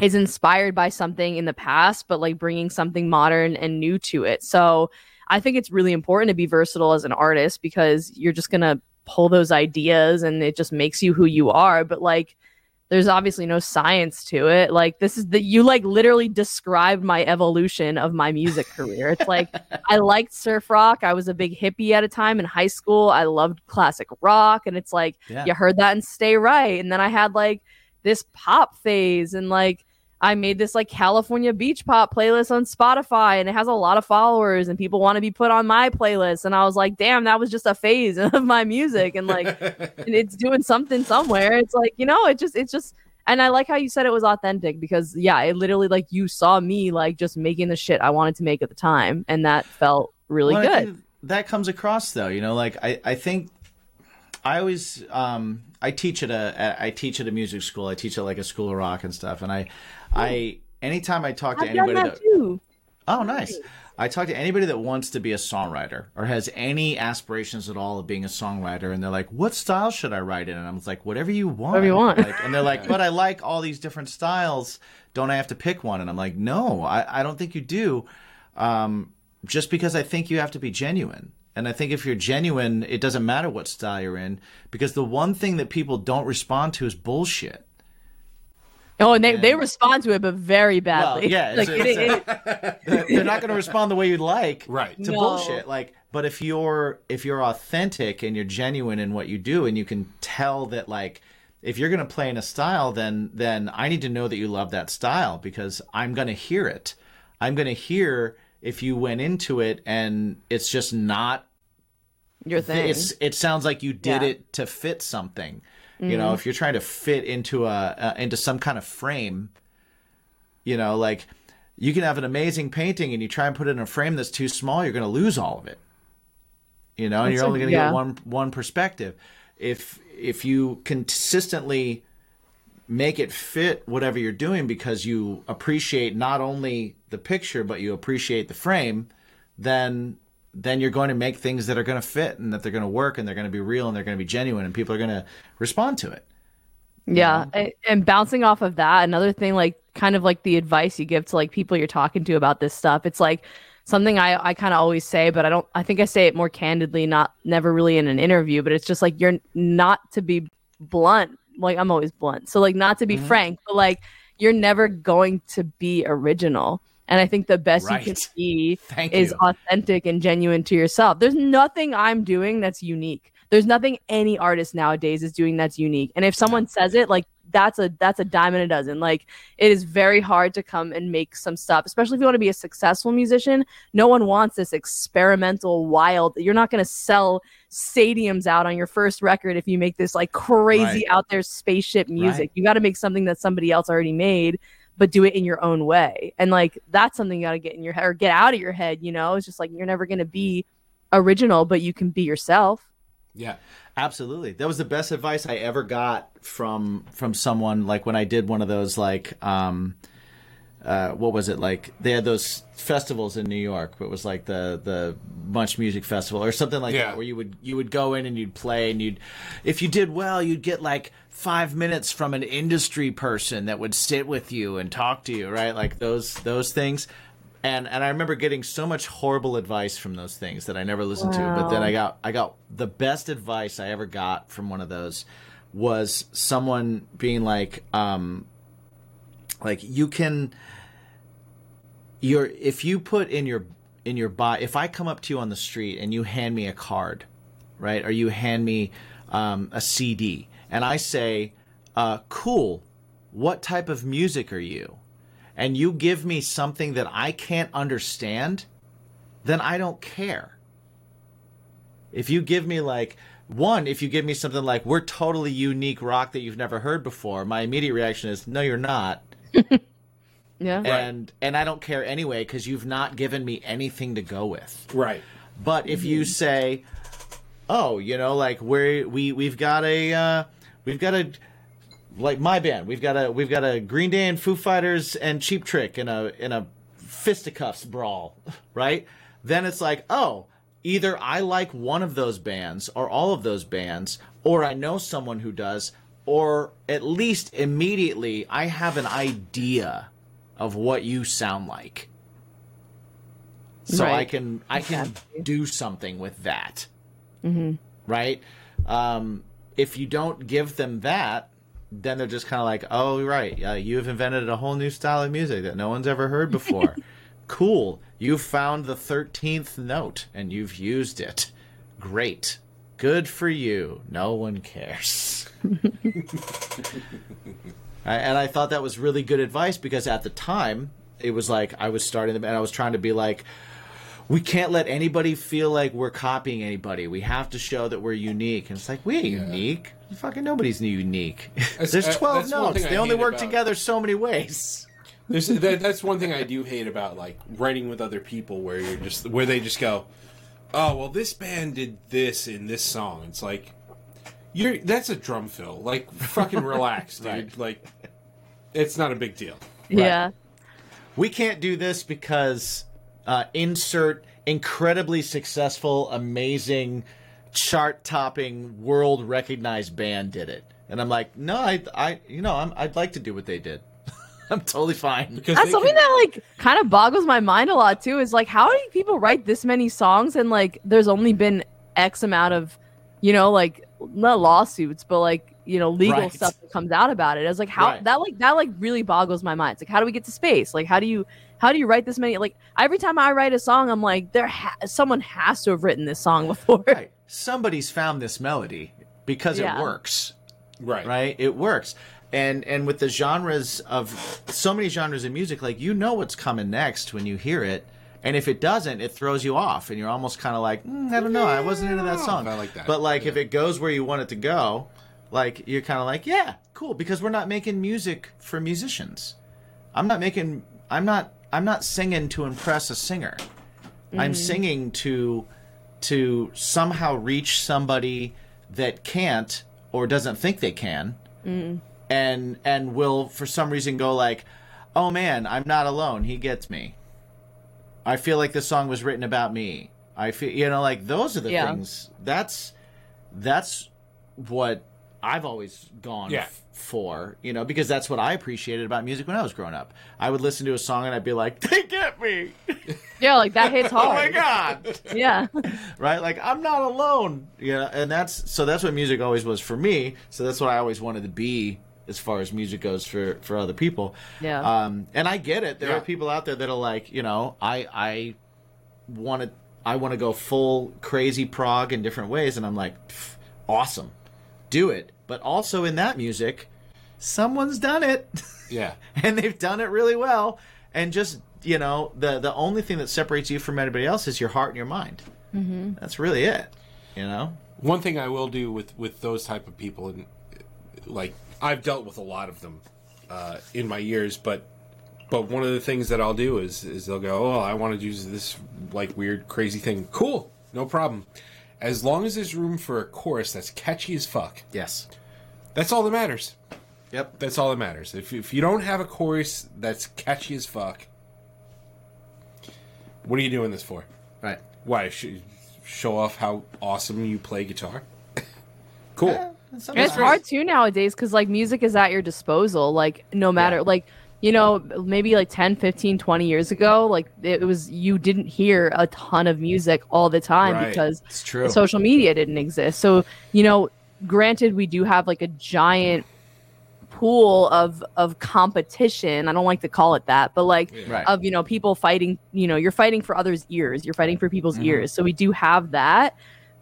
is inspired by something in the past but like bringing something modern and new to it. So I think it's really important to be versatile as an artist because you're just going to pull those ideas and it just makes you who you are, but like there's obviously no science to it. Like this is that you like literally described my evolution of my music career. It's like I liked surf rock. I was a big hippie at a time in high school. I loved classic rock and it's like Yeah. you heard that and stay right. And then I had like this pop phase and like I made this like California beach pop playlist on Spotify and it has a lot of followers and people want to be put on my playlist and I was like, "Damn, that was just a phase of my music." And like and it's doing something somewhere. It's like, you know, it just it's just and I like how you said it was authentic because yeah, it literally like you saw me like just making the shit I wanted to make at the time and that felt really Well, good. that comes across though, you know, like I, I think I always um I teach at a I teach at a music school. I teach at like a school of rock and stuff. And I I anytime I talk to I've anybody that that. Oh nice. I talk to anybody that wants to be a songwriter or has any aspirations at all of being a songwriter and they're like, What style should I write in? And I'm like, Whatever you want. Whatever you want. Like, and they're like, But I like all these different styles. Don't I have to pick one? And I'm like, No, I, I don't think you do. Um, just because I think you have to be genuine. And I think if you're genuine, it doesn't matter what style you're in because the one thing that people don't respond to is bullshit. Oh, and they, they respond to it, but very badly. Well, yeah, like, it's- it- it's- it- They're not going to respond the way you'd like Right. to No. bullshit. Like, but if you're if you're authentic and you're genuine in what you do, and you can tell that like if you're going to play in a style, then then I need to know that you love that style because I'm going to hear it. I'm going to hear if you went into it and it's just not your thing. it's it sounds like you did Yeah. It to fit something. You know, if you're trying to fit into a uh, into some kind of frame, you know, like you can have an amazing painting and you try and put it in a frame that's too small, you're going to lose all of it. You know, and That's you're a- only going to yeah. get one one perspective. If if you consistently make it fit whatever you're doing because you appreciate not only the picture but you appreciate the frame, then then you're going to make things that are going to fit and that they're going to work and they're going to be real and they're going to be genuine and people are going to respond to it. Yeah, a- and bouncing off of that, another thing, like kind of like the advice you give to like people you're talking to about this stuff. It's like something I I kind of always say, but I don't. I think I say it more candidly, not never really in an interview. But it's just like you're not to be blunt. Like I'm always blunt, so like not to be mm-hmm. frank, but like you're never going to be original. And I think the best you can Right. be Thank is you. authentic and genuine to yourself. There's nothing I'm doing that's unique. There's nothing any artist nowadays is doing that's unique. And if someone says it, like that's a that's a dime and a dozen. Like it is very hard to come and make some stuff, especially if you want to be a successful musician. No one wants this experimental wild. You're not going to sell stadiums out on your first record if you make this like crazy Right. out there spaceship music. Right. You got to make something that somebody else already made but do it in your own way. And like that's something you got to get in your head or get out of your head, you know? It's just like you're never going to be original, but you can be yourself. Yeah. Absolutely. That was the best advice I ever got from from someone like when I did one of those like um uh what was it like they had those festivals in New York it was like the the Munch Music Festival or something like Yeah. that where you would you would go in and you'd play and you'd if you did well you'd get like 5 minutes from an industry person that would sit with you and talk to you right like those those things and and I remember getting so much horrible advice from those things that I never listened to. But then I got I got the best advice I ever got from one of those was someone being like, um, like you can, your if you put in your in your bio, if I come up to you on the street and you hand me a card, right, or you hand me um, a CD, and I say, uh, "Cool, what type of music are you?" and you give me something that I can't understand, then I don't care. If you give me like one, if you give me something like we're totally unique rock that you've never heard before, my immediate reaction is no you're not. Yeah. And and I don't care anyway cuz you've not given me anything to go with. Right. But if you say, "Oh, you know, like we we we've got a uh, we've got a like my band, we've got a we've got a Green Day and Foo Fighters and Cheap Trick in a in a fisticuffs brawl, right? Then it's like, oh, either I like one of those bands or all of those bands, or I know someone who does, or at least immediately I have an idea of what you sound like so I can I can do something with that. Right? Um, if you don't give them that, then they're just kind of like, "Oh, right, uh, you have invented a whole new style of music that no one's ever heard before. cool, you found the thirteenth note and you've used it. Great, good for you. No one cares." I- and I thought that was really good advice because at the time it was like I was starting them and I was trying to be like we can't let anybody feel like we're copying anybody. We have to show that we're unique. And it's like we ain't unique. Fucking nobody's new unique. There's uh, twelve notes. They only work about- together so many ways. There's, that, that's one thing I do hate about like writing with other people, where you're just where they just go, "Oh, well, this band did this in this song." It's like, you're that's a drum fill. Like, fucking relax, dude. Right. Like, it's not a big deal. Yeah. We can't do this because uh, insert incredibly successful, amazing, chart-topping, world-recognized band did it. And I'm like, no, I, I, you know, I'm, I'd like to do what they did. I'm totally fine. Because That's something can- that like kind of boggles my mind a lot too. Is like how do people write this many songs and like there's only been X amount of, you know, like not lawsuits, but like you know legal Right. stuff that comes out about it. It's like how Right. that like that like really boggles my mind. It's like how do we get to space? Like how do you how do you write this many? Like every time I write a song, I'm like there ha- someone has to have written this song before. Right. Somebody's found this melody because Yeah. it works. right, right it works and and with the genres of so many genres of music like you know what's coming next when you hear it. And if it doesn't it throws you off and you're almost kind of like mm, i don't know i wasn't into that song. I like that. but like if it goes where you want it to go like you're kind of like yeah cool because we're not making music for musicians. I'm not making i'm not i'm not singing to impress a singer. I'm singing to to somehow reach somebody that can't or doesn't think they can and and will for some reason go like oh man i'm not alone he gets me i feel like this song was written about me i feel you know like those are the Yeah. things that's that's what i've always gone Yeah. f- for you know because that's what i appreciated about music when i was growing up i would listen to a song and i'd be like they get me yeah, like that hits hard. oh my god yeah. right? Like I'm not alone. Yeah, and that's so that's what music always was for me. So that's what I always wanted to be as far as music goes for for other people. Yeah. Um, and I get it. There Yeah. are people out there that are like, you know, I I want to I want to go full crazy prog in different ways, and I'm like, awesome, do it. But also in that music, someone's done it. Yeah. and they've done it really well. And just you know, the the only thing that separates you from anybody else is your heart and your mind. Mm-hmm. That's really it. You know. One thing I will do with with those type of people, and like I've dealt with a lot of them uh, in my years, but but one of the things that I'll do is is they'll go, oh, I want to use this like weird crazy thing. Cool, no problem. As long as there's room for a chorus that's catchy as fuck, Yes. that's all that matters. Yep. That's all that matters. If if you don't have a chorus that's catchy as fuck, what are you doing this for? Right. Why sh- show off how awesome you play guitar? cool. And it's hard too nowadays because like music is at your disposal like no matter like you know maybe like 10 15 20 years ago like it was you didn't hear a ton of music all the time Right. because It's true. social media didn't exist. So you know granted we do have like a giant pool of of competition. I don't like to call it that but like Right. of you know people fighting you know you're fighting for others ears. You're fighting for people's Mm-hmm. ears. So we do have that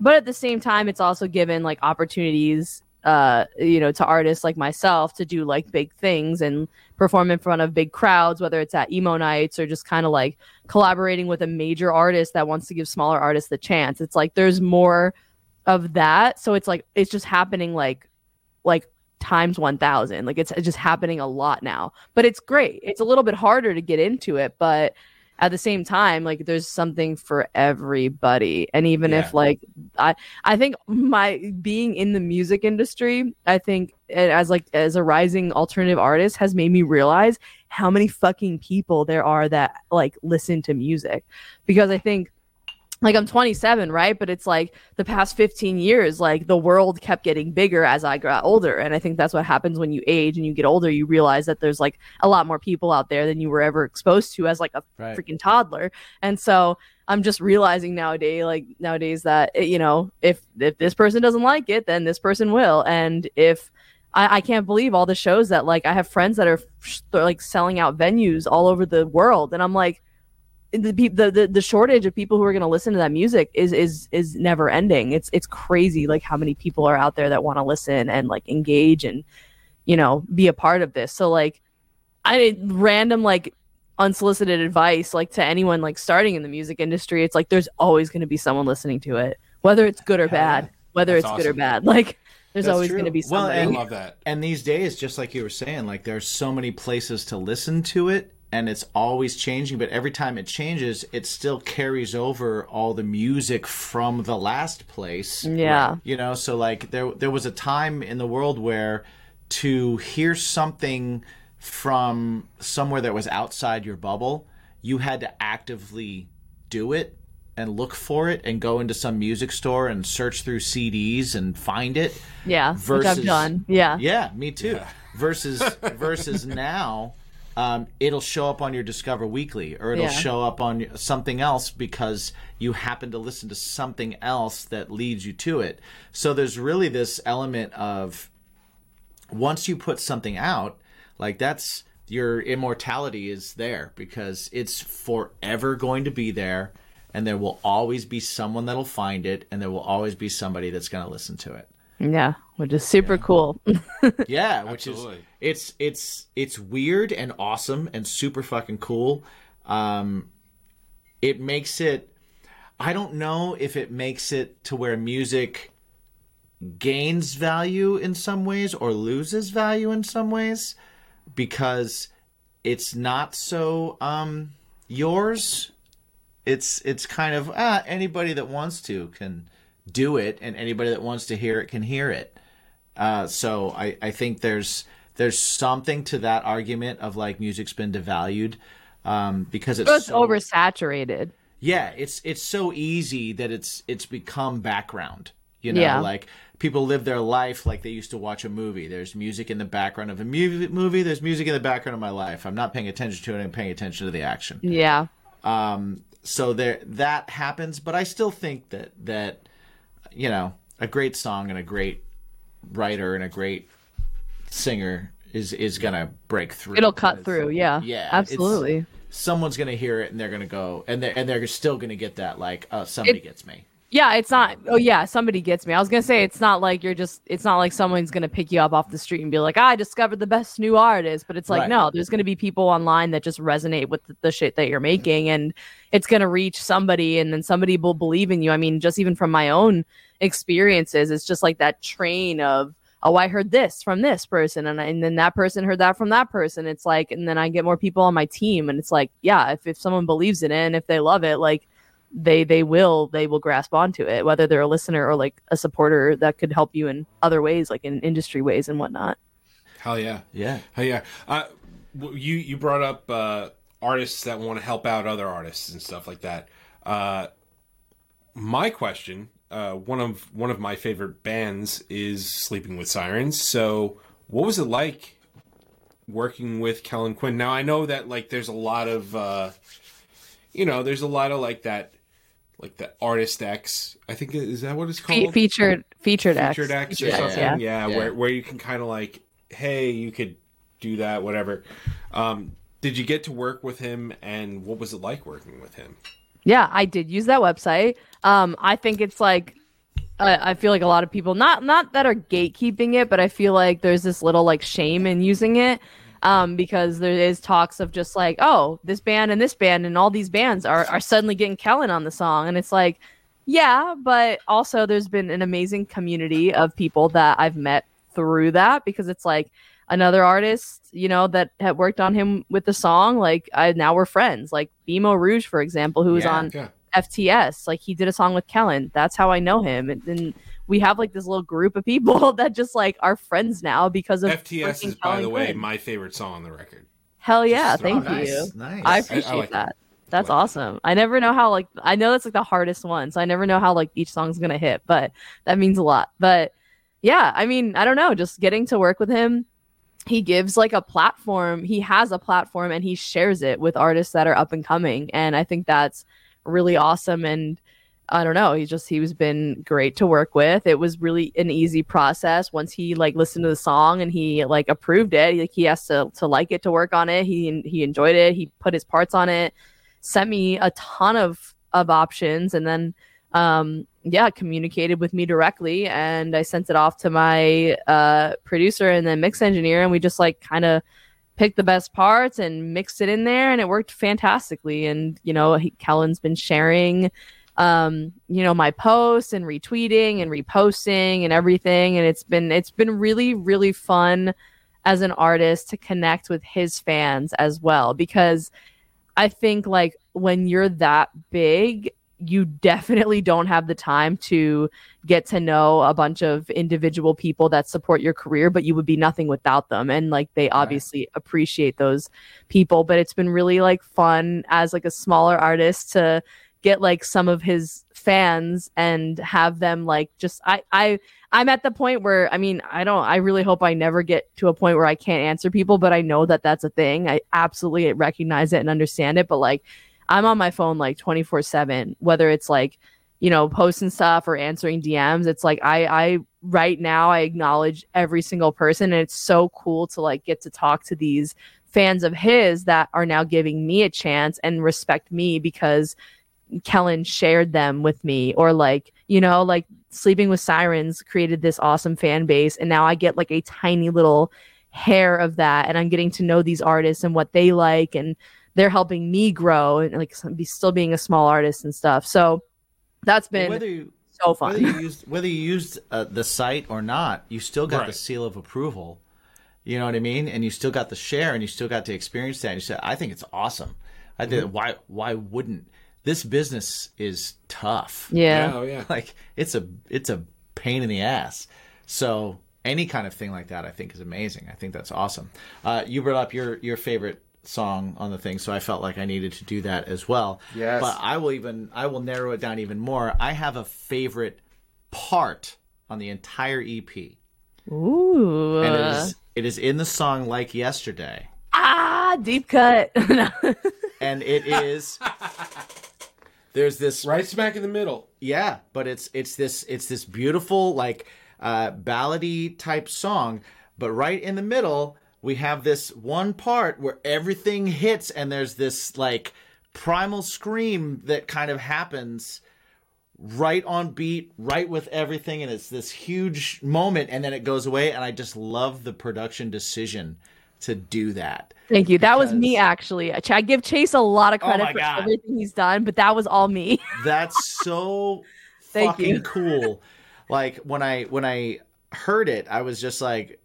but at the same time it's also given like opportunities uh you know to artists like myself to do like big things and perform in front of big crowds whether it's at emo nights or just kind of like collaborating with a major artist that wants to give smaller artists the chance. It's like there's more of that. So it's like it's just happening like like times 1000 like it's it's just happening a lot now. But it's great. It's a little bit harder to get into it but at the same time like there's something for everybody. And even if like i i think my being in the music industry i think eh, as like as a rising alternative artist has made me realize how many fucking people there are that like listen to music. Because i think like I'm 27, right? But it's like the past 15 years, like the world kept getting bigger as I got older. And I think that's what happens when you age and you get older. You realize that there's like a lot more people out there than you were ever exposed to as like a Right. freaking toddler. And so I'm just realizing nowadays, like nowadays that, eh, you know, if, if this person doesn't like it, then this person will. And if, I, I can't believe all the shows that like I have friends that are like selling out venues all over the world. And I'm like, the, the the the shortage of people who are going to listen to that music is is is never ending. It's it's crazy like how many people are out there that want to listen and like engage and you know be a part of this. So like I random like unsolicited advice like to anyone like starting in the music industry. It's like there's always going to be someone listening to it, whether it's good or bad. Whether That's it's good or bad, like there's That's always going to be Well, somebody. I love that. And these days, just like you were saying, like there's so many places to listen to it, and it's always changing. But every time it changes, it still carries over all the music from the last place. Yeah. You know, so like there there was a time in the world where to hear something from somewhere that was outside your bubble, you had to actively do it and look for it and go into some music store and search through CDs and find it. yeah, which versus- I've done. Yeah. Yeah, me too. Versus versus now, um, it'll show up on your Discover Weekly or it'll Yeah. show up on something else because you happen to listen to something else that leads you to it. So there's really this element of once you put something out, like that's your immortality is there because it's forever going to be there and there will always be someone that'll find it and there will always be somebody that's going to listen to it. Yeah, which is super cool. Yeah, which Absolutely. is it's it's it's weird and awesome and super fucking cool. Um, it makes it. I don't know if it makes it to where music gains value in some ways or loses value in some ways because it's not so um yours it's it's kind of ah anybody that wants to can do it and anybody that wants to hear it can hear it uh, so I, I think there's there's something to that argument of like music's been devalued um, because it's, it's so, oversaturated. yeah it's it's so easy that it's it's become background you know Yeah. like people live their life like they used to watch a movie there's music in the background of a mu- movie there's music in the background of my life i'm not paying attention to it i'm paying attention to the action Yeah. Um. so there that happens but i still think that that you know a great song and a great writer and a great singer is is gonna break through It'll cut through. Yeah. yeah Absolutely. someone's gonna hear it and they're gonna go and they're and they're still gonna get that like oh somebody It- gets me Yeah, it's not. Oh yeah, somebody gets me. I was gonna say it's not like you're just. It's not like someone's gonna pick you up off the street and be like, ah, "I discovered the best new artist." But it's like, Right. no, there's gonna be people online that just resonate with the, the shit that you're making, and it's gonna reach somebody, and then somebody will believe in you. I mean, just even from my own experiences, it's just like that train of. Oh, I heard this from this person, and, I, and then that person heard that from that person. It's like, and then I get more people on my team, and it's like, yeah, if, if someone believes in it and if they love it, like they they will they will grasp onto it whether they're a listener or like a supporter that could help you in other ways like in industry ways and whatnot Hell yeah. Yeah. Hell yeah. Uh, you you brought up uh, artists that want to help out other artists and stuff like that. Uh, my question, uh, one of one of my favorite bands is Sleeping with Sirens. So, what was it like working with Kellin Quinn? Now, I know that like there's a lot of uh, you know, there's a lot of like that like the artist X. I think is that what it's Fe- called? featured featured X. featured X or Featured X, something. yeah. Yeah, Yeah. where where you can kind of like, hey, you could do that, whatever. Um, did you get to work with him, and what was it like working with him? Yeah, I did use that website. Um, I think it's like I, I feel like a lot of people not not that are gatekeeping it, but I feel like there's this little like shame in using it. Um, because there is talks of just like, oh, this band and this band and all these bands are are suddenly getting Kellin on the song, and it's like, yeah, but also there's been an amazing community of people that I've met through that because it's like another artist, you know, that had worked on him with the song. Like I now we're friends. Like Bimo Rouge, for example, who was Yeah. on Yeah, FTS. Like he did a song with Kellin. That's how I know him. And then we have like this little group of people that just like are friends now because of FTS freaking is by Kellin the way Quinn. my favorite song on the record. Hell yeah, Just- thank nice, you. Nice. I I appreciate like it. that. That's like it. awesome. I never know how like I know that's like the hardest one, so I never know how like each song's gonna hit, but that means a lot. But yeah, I mean, I don't know, just getting to work with him. He gives like a platform. He has a platform and he shares it with artists that are up and coming, and I think that's really awesome. And I don't know, he just he was been great to work with. It was really an easy process once he like listened to the song and he like approved it. Like he has to to like it to work on it. He he enjoyed it. He put his parts on it. Sent me a ton of of options and then um yeah communicated with me directly and i sent it off to my uh producer and then mix engineer and we just like kind of picked the best parts and mixed it in there and it worked fantastically and you know he, kellin's been sharing um you know my posts and retweeting and reposting and everything. And it's been it's been really really fun as an artist to connect with his fans as well. Because i think like when you're that big you definitely don't have the time to get to know a bunch of individual people that support your career but you would be nothing without them. And like they obviously appreciate those people. But it's been really like fun as like a smaller artist to get like some of his fans and have them like just I I I'm at the point where I mean I don't I really hope I never get to a point where I can't answer people but I know that that's a thing. I absolutely recognize it and understand it but like I'm on my phone like 24/7 whether it's like you know posting stuff or answering DMs it's like I I right now I acknowledge every single person and it's so cool to like get to talk to these fans of his that are now giving me a chance and respect me because Kellin shared them with me or like you know like sleeping with sirens created this awesome fan base and now I get like a tiny little hair of that and I'm getting to know these artists and what they like and they're helping me grow and like be still being a small artist and stuff so that's been whether you so whether fun you used whether you used uh, the site or not, you still got the seal of approval. You know what I mean? And you still got the share, and you still got to experience that. And you said, "I think it's awesome." I did. Mm-hmm. Why? Why wouldn't this business is tough? yeah oh yeah. like it's a it's a pain in the ass. So any kind of thing like that, I think, is amazing. I think that's awesome. Uh, you brought up your your favorite song on the thing, so I felt like I needed to do that as well. Yes. But I will even I will narrow it down even more. I have a favorite part on the entire EP, ooh and it is it is in the song "Like Yesterday," ah deep cut and it is. There's this Right smack in the middle. Yeah, but it's it's this it's this beautiful like uh ballady type song, but right in the middle we have this one part where everything hits and there's this like primal scream that kind of happens right on beat, right with everything, and it's this huge moment, and then it goes away. And I just love the production decision to do that. Thank you. That was me actually. I give Chase a lot of Oh credit my for God. everything he's done, but that was all me. That's so Thank fucking you. cool. Like when I when I heard it, I was just like,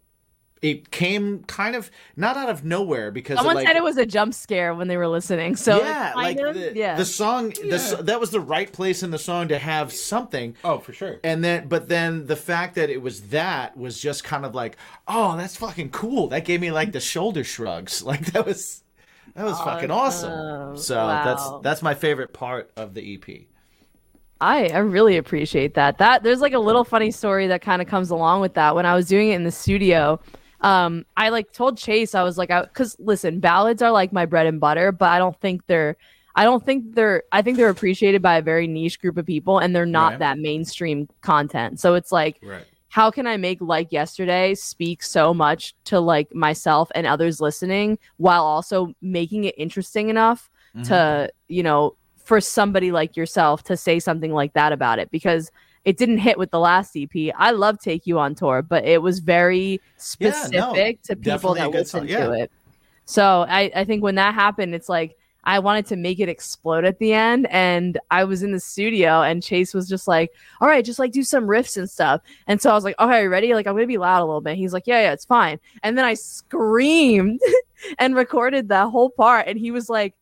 it came kind of not out of nowhere because Someone like, said it was a jump scare when they were listening. So yeah, like of- the, yeah. the song, the s that was the right place in the song to have something. Oh, for sure. And then, but then the fact that it was that was just kind of like, oh, that's fucking cool. That gave me like the shoulder shrugs. Like that was, that was fucking awesome. Awesome. So Wow. that's that's my favorite part of the EP. I, I really appreciate that. That there's like a little funny story that kind of comes along with that. When I was doing it in the studio, um, I like told Chase I was like, i because listen, ballads are like my bread and butter, but I don't think they're, I don't think they're, I think they're appreciated by a very niche group of people, and they're not Right. that mainstream content. So it's like, Right. how can I make like yesterday speak so much to like myself and others listening while also making it interesting enough Mm-hmm. to, you know, for somebody like yourself to say something like that about it because it didn't hit with the last EP. I love Take You on Tour, but it was very Yeah, specific no, to people that good listen yeah. to it. So I, I think when that happened, it's like I wanted to make it explode at the end. And I was in the studio and Chase was just like, all right, just like do some riffs and stuff. And so I was like, okay, ready? Like, I'm going to be loud a little bit. He's like, yeah, yeah, it's fine. And then I screamed and recorded that whole part. And he was like,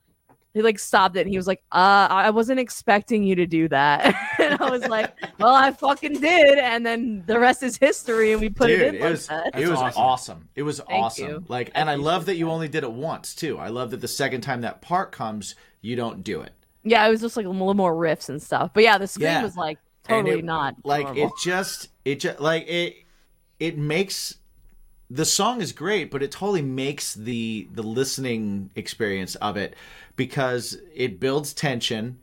he like stopped it and he was like, uh, I wasn't expecting you to do that. and I was like, well, I fucking did. And then the rest is history. And we put Dude, it in it like was that. it was awesome. awesome. It was awesome. you. Like, and I love that you only did it once too. I love that the second time that part comes, you don't do it. Yeah, it was just like a little more riffs and stuff. But yeah, the screen Yeah. was like totally it- not like normal. it just it just like it it makes the song is great but it totally makes the the listening experience of it because it builds tension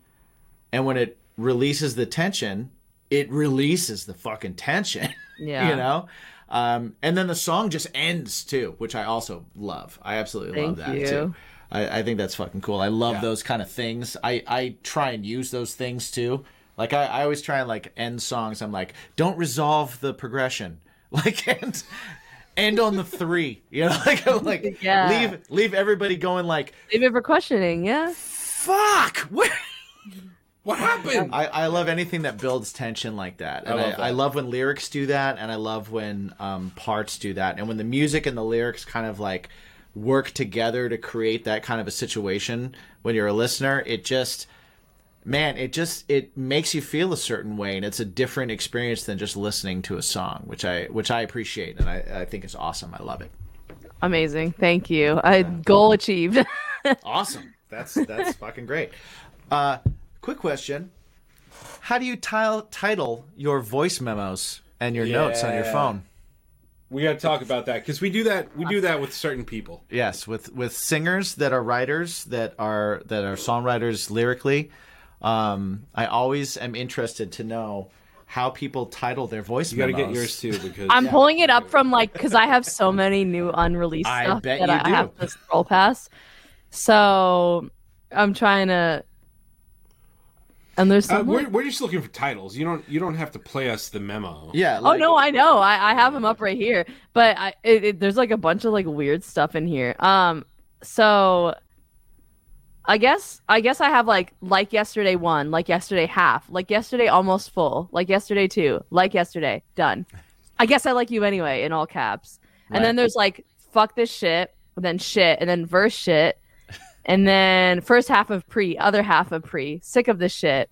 and when it releases the tension it releases the fucking tension Yeah. you know um and then the song just ends too which i also love i absolutely love that you. too I, I think that's fucking cool. I love Yeah. those kind of things. I, I try and use those things too. Like I, I always try and like end songs. I'm like, don't resolve the progression. Like end end on the three. You know, like like Yeah. leave leave everybody going like Leave it for questioning, yeah. fuck. What? What happened? I, I love anything that builds tension like that. And I, love I, that. love when lyrics do that, and I love when um, parts do that, and when the music and the lyrics kind of like work together to create that kind of a situation. When you're a listener, it just man, it just it makes you feel a certain way, and it's a different experience than just listening to a song, which I which I appreciate, and I, I think is awesome. I love it. Amazing. Thank you. I goal achieved. Awesome. That's that's fucking great. Uh, quick question: How do you tile, title your voice memos and your notes on your phone? we got to talk about that because we do that. We do that with certain people. Yes, with with singers that are writers that are that are songwriters lyrically. Um, I always am interested to know how people title their voice You got to get yours too because I'm pulling it up from like because I have so many new unreleased I stuff bet that you I, I do. have to scroll past. So I'm trying to. And there's Uh, some. we're, we're just looking for titles. You don't you don't have to play us the memo. Yeah. oh no, I know. I, I have them up right here, but I it, it, there's like a bunch of like weird stuff in here. Um, so I guess I guess I have like like yesterday one, like yesterday half, like yesterday almost full, like yesterday two, like yesterday done. I guess I like you anyway in all caps. And then there's like fuck this shit, then shit, and then verse shit, and then first half of pre, other half of pre, sick of this shit.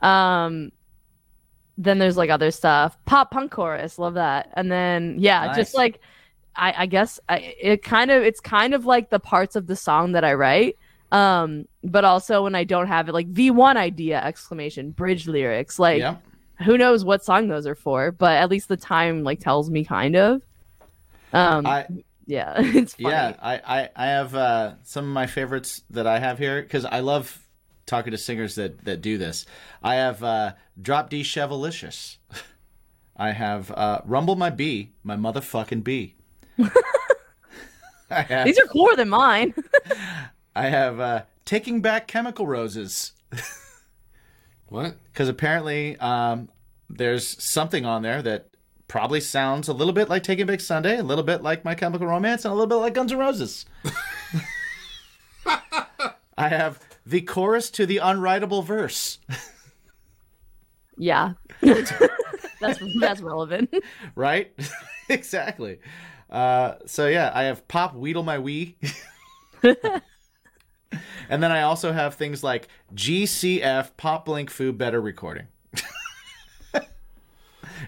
Um, then there's like other stuff, pop punk chorus, love that, and then yeah, Nice. just like I, I guess I, it kind of it's kind of like the parts of the song that I write. Um, but also when I don't have it, like V1 idea exclamation bridge lyrics, like Yeah. who knows what song those are for, but at least the time like tells me kind of. Um, I yeah, it's funny. Yeah, I, I, I have uh, some of my favorites that I have here because I love talking to singers that, that do this. I have uh, Drop D Chevalicious. I have uh, Rumble My Bee, my motherfucking bee. Have, These are cooler than mine. I have uh, Taking Back Chemical Roses. What? because apparently um, there's something on there that probably sounds a little bit like Taking Back Sunday, a little bit like My Chemical Romance, and a little bit like Guns N' Roses. I have the chorus to the unwritable verse, Yeah. that's that's relevant. right? exactly. Uh, so yeah, I have Pop Wheedle My Wee. And then I also have things like GCF Pop Blink Foo Better Recording.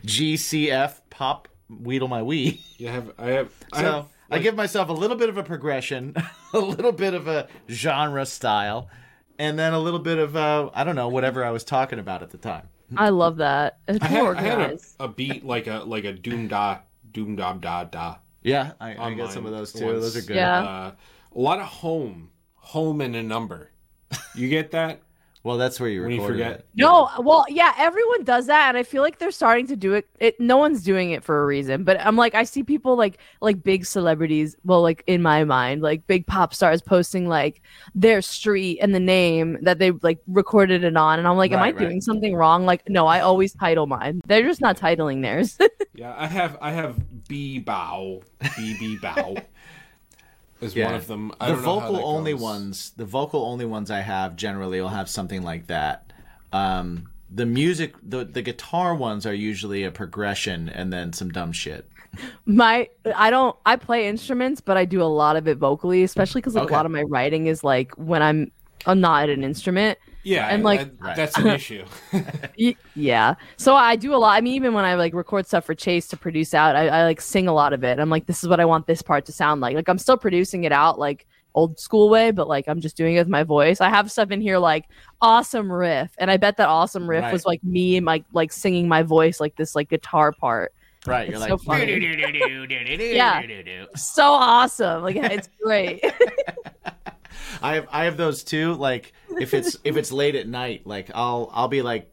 GCF Pop Wheedle My Wee. You have I have I So have, I give myself a little bit of a progression, a little bit of a genre style, and then a little bit of uh, I don't know whatever I was talking about at the time. I love that. It's I had, more I had a, a beat like a like a doom da doom da da da. Yeah, I, I got some of those too. once. Those are good. Yeah. Uh, a lot of home, home and a number. You get that? Well, that's where you When you forget. it. No, well, yeah, everyone does that, and I feel like they're starting to do it. It no one's doing it for a reason, but I'm like, I see people like like big celebrities. Well, like in my mind, like big pop stars posting like their street and the name that they like recorded it on, and I'm like, am I Right, right. doing something wrong? Like, no, I always title mine. They're just not titling theirs. Yeah, I have I have B bow B B bow is Yeah. one of them. I the don't know how vocal that only goes. ones, the vocal only ones I have generally will have something like that. Um, the music, the the guitar ones are usually a progression and then some dumb shit. my I don't I play instruments, but I do a lot of it vocally, especially because like, Okay. a lot of my writing is like when I'm I'm not at an instrument. Yeah, and, like- that- Right. that's an issue. Yeah so i do a lot i mean even when i like record stuff for chase to produce out I, I like sing a lot of it i'm like this is what i want this part to sound like like i'm still producing it out like old school way but like i'm just doing it with my voice i have stuff in here like awesome riff and i bet that awesome riff Right. was like me like like singing my voice like this like guitar part Right? It's You're so like. Yeah. so awesome like it's great I have I have those too. Like if it's if it's late at night, like I'll I'll be like,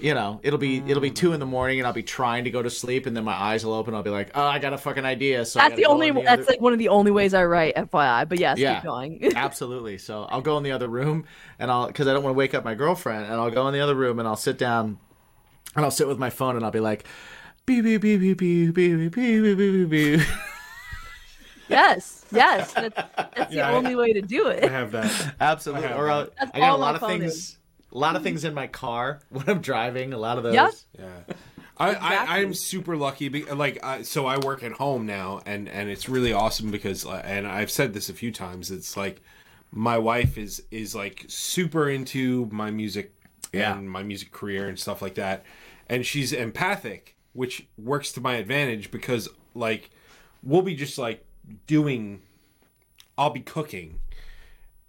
you know, it'll be it'll be two in the morning, and I'll be trying to go to sleep, and then my eyes will open. I'll be like, oh, I got a fucking idea. So I the only the that's other- like one of the only ways i write fyi but yes Yeah. keep going Absolutely. So I'll go in the other room and I'll because I don't want to wake up my girlfriend and I'll go in the other room and I'll sit down and I'll sit with my phone and I'll be like beep beep beep beep beep beep beep beep beep beep beep. Yes yes that's, that's Yeah, I- the only way to do it. I have that. Absolutely. I have Or I'll, I got a lot of things is. a lot of things in my car when I'm driving, a lot of those. Yeah. Yeah. I, I, Exactly. I'm super lucky. Be, like, I, so I work at home now, and and it's really awesome because, uh, and I've said this a few times. It's like my wife is is like super into my music Yeah. and my music career and stuff like that, and she's empathic, which works to my advantage because like we'll be just like doing, I'll be cooking,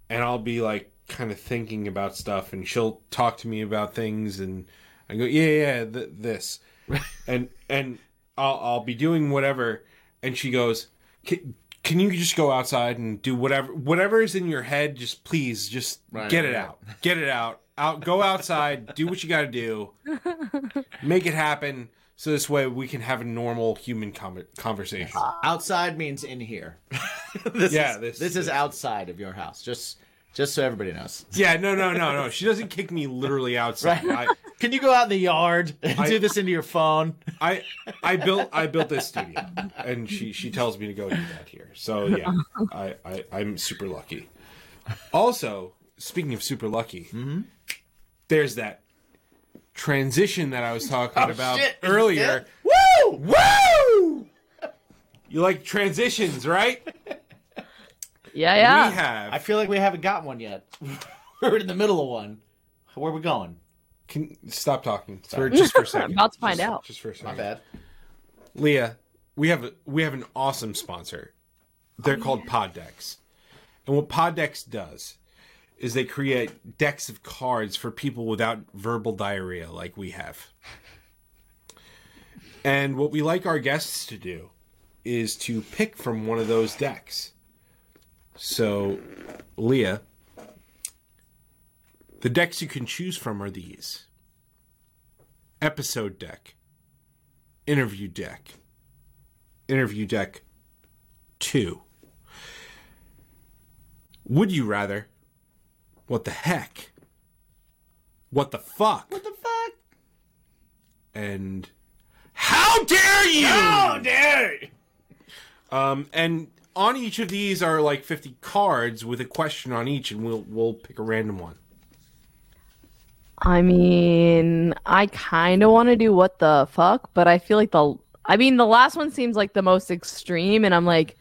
and I'll be like kind of thinking about stuff, and she'll talk to me about things, and I go, yeah, yeah, th- this, and and I'll I'll be doing whatever, and she goes, can, can you just go outside and do whatever whatever is in your head? Just please, just Right, get it right. out, get it out, out, go outside, do what you got to do, make it happen. So this way we can have a normal human com- conversation. Uh, outside means in here. this Yeah, is, this- this is this- outside of your house. Just just so everybody knows. Yeah, no, no, no, no. She doesn't kick me literally outside. Right. I, Can you go out in the yard and I- do this into your phone? I I built I built this studio, and she she tells me to go do that here. So yeah, I, I I'm super lucky. Also, speaking of super lucky, mm-hmm. there's that transition that I was talking oh, about shit. earlier. Woo! Woo! You like transitions, right? Yeah, yeah. We have. I feel like we haven't got one yet. We're in the middle of one. Where are we going? Can stop talking for just for a second. About to find Just- out. Just for a second. Not bad. Leah, we have a, we have an awesome sponsor. They're called Pod Decks, and what Pod Decks does is they create decks of cards for people without verbal diarrhea, like we have. And what we like our guests to do is to pick from one of those decks. So, Leah, the decks you can choose from are these episode deck, interview deck, interview deck two. Would you rather? What the heck? what the fuck? What the fuck? and how dare you? How dare you? Um, and on each of these are like 50 cards with a question on each, and we'll we'll pick a random one. I mean, I kind of want to do what the fuck, but I feel like the. I mean, the last one seems like the most extreme, and I'm like,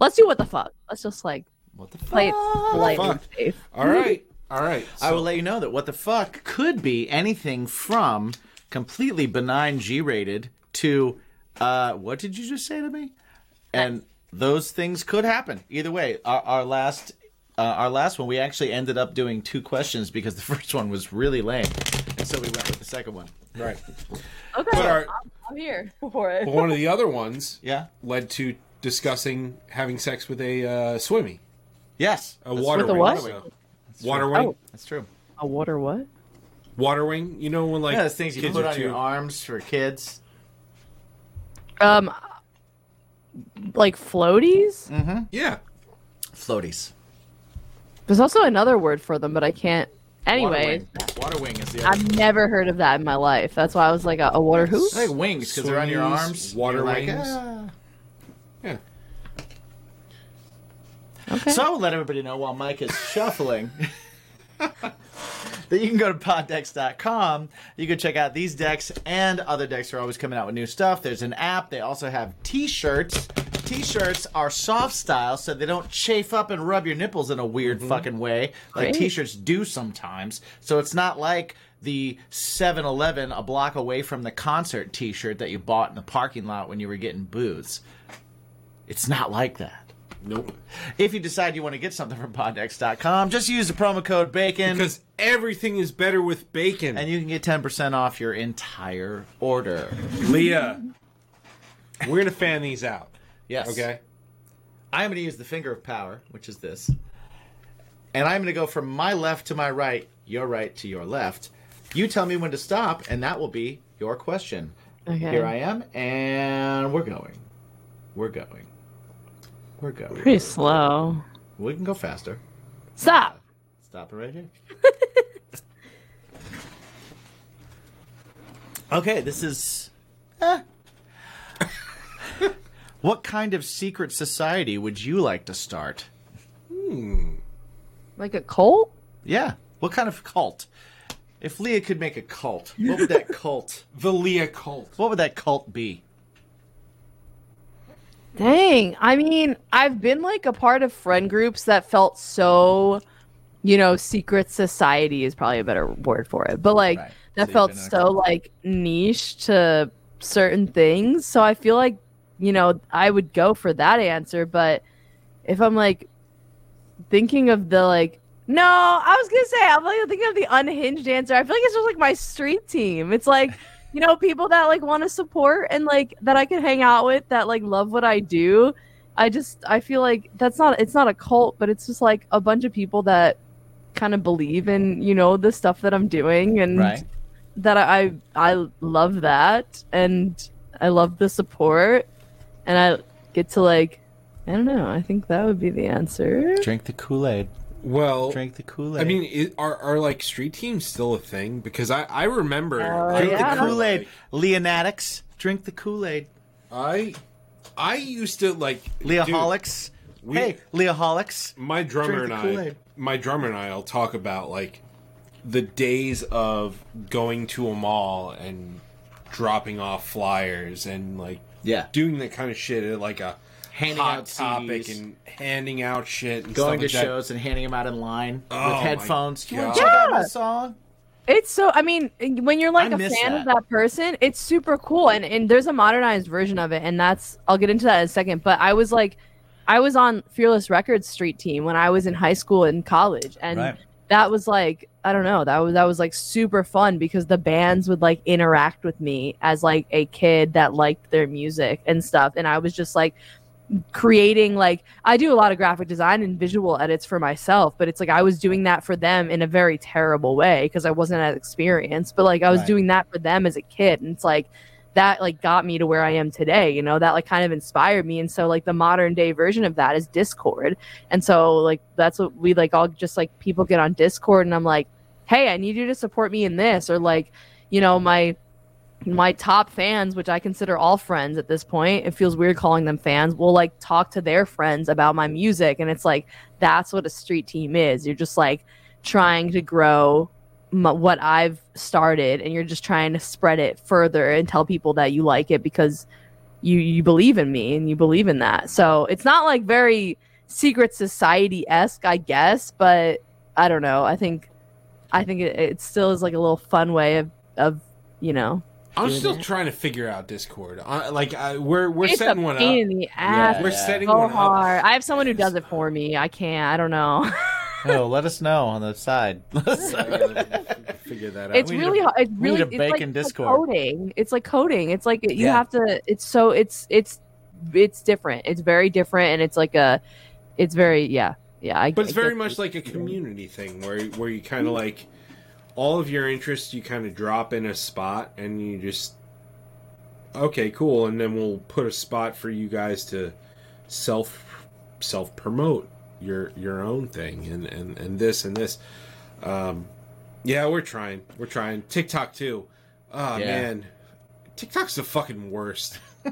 let's do what the fuck. Let's just like What the play it fuck? polite and fuck? All right, all right. I will let you know that what the fuck could be anything from completely benign G-rated to uh, what did you just say to me? And those things could happen either way. Our, our last. Uh, our last one, we actually ended up doing two questions because the first one was really lame, and so we went with the second one. right. Okay, But our, I'm, I'm here for it. but one of the other ones Yeah. led to discussing having sex with a uh, swimmy, Yes. a water With a what? So- Water wing. Oh. That's true. A water what? Water wing. You know when like Yeah, those things you kids put are on your arms for kids. Um, like floaties. Yeah. Floaties. There's also another word for them, but I can't. Water Anyway, wing. Water wing is the other. I've never heard of that in my life. That's why I was like, a, a water who? I think wings because they're on your arms. water You're like, wings. "Ah." Yeah. Okay. So I will let everybody know while Mike is shuffling that you can go to poddex.com. You can check out these decks and other decks are always coming out with new stuff. There's an app. They also have t-shirts. T-shirts are soft style, so they don't chafe up and rub your nipples in a weird mm-hmm. fucking way like Great. t-shirts do sometimes. So it's not like the 7-Eleven a block away from the concert t-shirt that you bought in the parking lot when you were getting booze. It's not like that. Nope. If you decide you want to get something from poddex.com, just use the promo code BACON Because everything is better with bacon. and you can get 10% off your entire order. Leah, we're gonna fan these out. Yes. Okay. I'm going to use the finger of power, which is this. And I'm going to go from my left to my right, your right to your left. You tell me when to stop, and that will be your question. Okay. Here I am, and we're going. We're going. We're going. Pretty slow. We can go faster. Stop. Stop it right here. okay, this is. eh. what kind of secret society would you like to start? Hmm. Like a cult? Yeah. What kind of cult? If Leah could make a cult, what would that cult? The Leah cult. What would that cult be? Dang. I mean, I've been like a part of friend groups that felt so, you know, secret society is probably a better word for it. But like Right. that So felt been in a so like niche to certain things. So I feel like, you know, I would go for that answer, but if I'm like thinking of the like no, I was gonna say I'm like thinking of the unhinged answer. I feel like it's just like my street team. It's like you know people that like want to support and like that I can hang out with that like love what I do. I just I feel like that's not it's not a cult, but it's just like a bunch of people that kind of believe in you know the stuff that I'm doing and Right. that I I love that and I love the support and I get to like I don't know. I think that would be the answer. Drink the Kool Aid. Well, Drink the Kool Aid. I mean, i are are like street teams still a thing? Because I I remember Uh, drink yeah. the Kool Aid. Leonatics. Drink the Kool Aid. I I used to like dude, Leaholics. we- hey, Leaholics. my drummer Drink and the I. My drummer and I will talk about like the days of going to a mall and dropping off flyers and like Yeah. doing that kind of shit at like a Handing hot out topic CDs. and handing out shit and Going to like shows and handing them out in line Oh, with headphones. Do you want to check out my Yeah. song? It's so I mean when you're like I a miss fan that. of that person, it's super cool and and there's a modernized version of it and that's I'll get into that in a second, but I was like I was on Fearless Records street team when I was in high school and college and Right. that was like I don't know, that was that was like super fun because the bands would like interact with me as like a kid that liked their music and stuff and I was just like creating like I do a lot of graphic design and visual edits for myself, but it's like I was doing that for them in a very terrible way because I wasn't as experienced. But like I was Right. doing that for them as a kid, and it's like that like got me to where I am today. You know that like kind of inspired me, and so like the modern day version of that is Discord, and so like that's what we like all just like people get on Discord, and I'm like. hey, I need you to support me in this, or like, you know, my my top fans, which I consider all friends at this point, it feels weird calling them fans, will like talk to their friends about my music. And it's like, that's what a street team is. You're just like trying to grow what I've started and you're just trying to spread it further and tell people that you like it because you, you believe in me and you believe in that. So it's not like very secret society esque, I guess, but I don't know. I think, I think it, it still is like a little fun way of, of, you know, I'm still it. trying to figure out Discord. Uh, like I, we're we're it's a setting one up. pain in the ass. Yeah, We're yeah. setting so one up. hard. I have someone who does it for me. I can't. I don't know. Oh, let us know on the side. I gotta figure that out. it's we really a- hard. It's really a it's bacon like, it's like Discord. coding. It's like coding. It's like you Yeah. have to. It's so it's it's it's different. It's very different, and it's like a. It's very yeah yeah. I, But it's I very get much it. like a community thing where where you kind of like all of your interests you kind of drop in a spot and you just okay cool and then we'll put a spot for you guys to self self promote your your own thing and and and this and this um yeah we're trying we're trying TikTok too oh Yeah. man TikTok's the fucking worst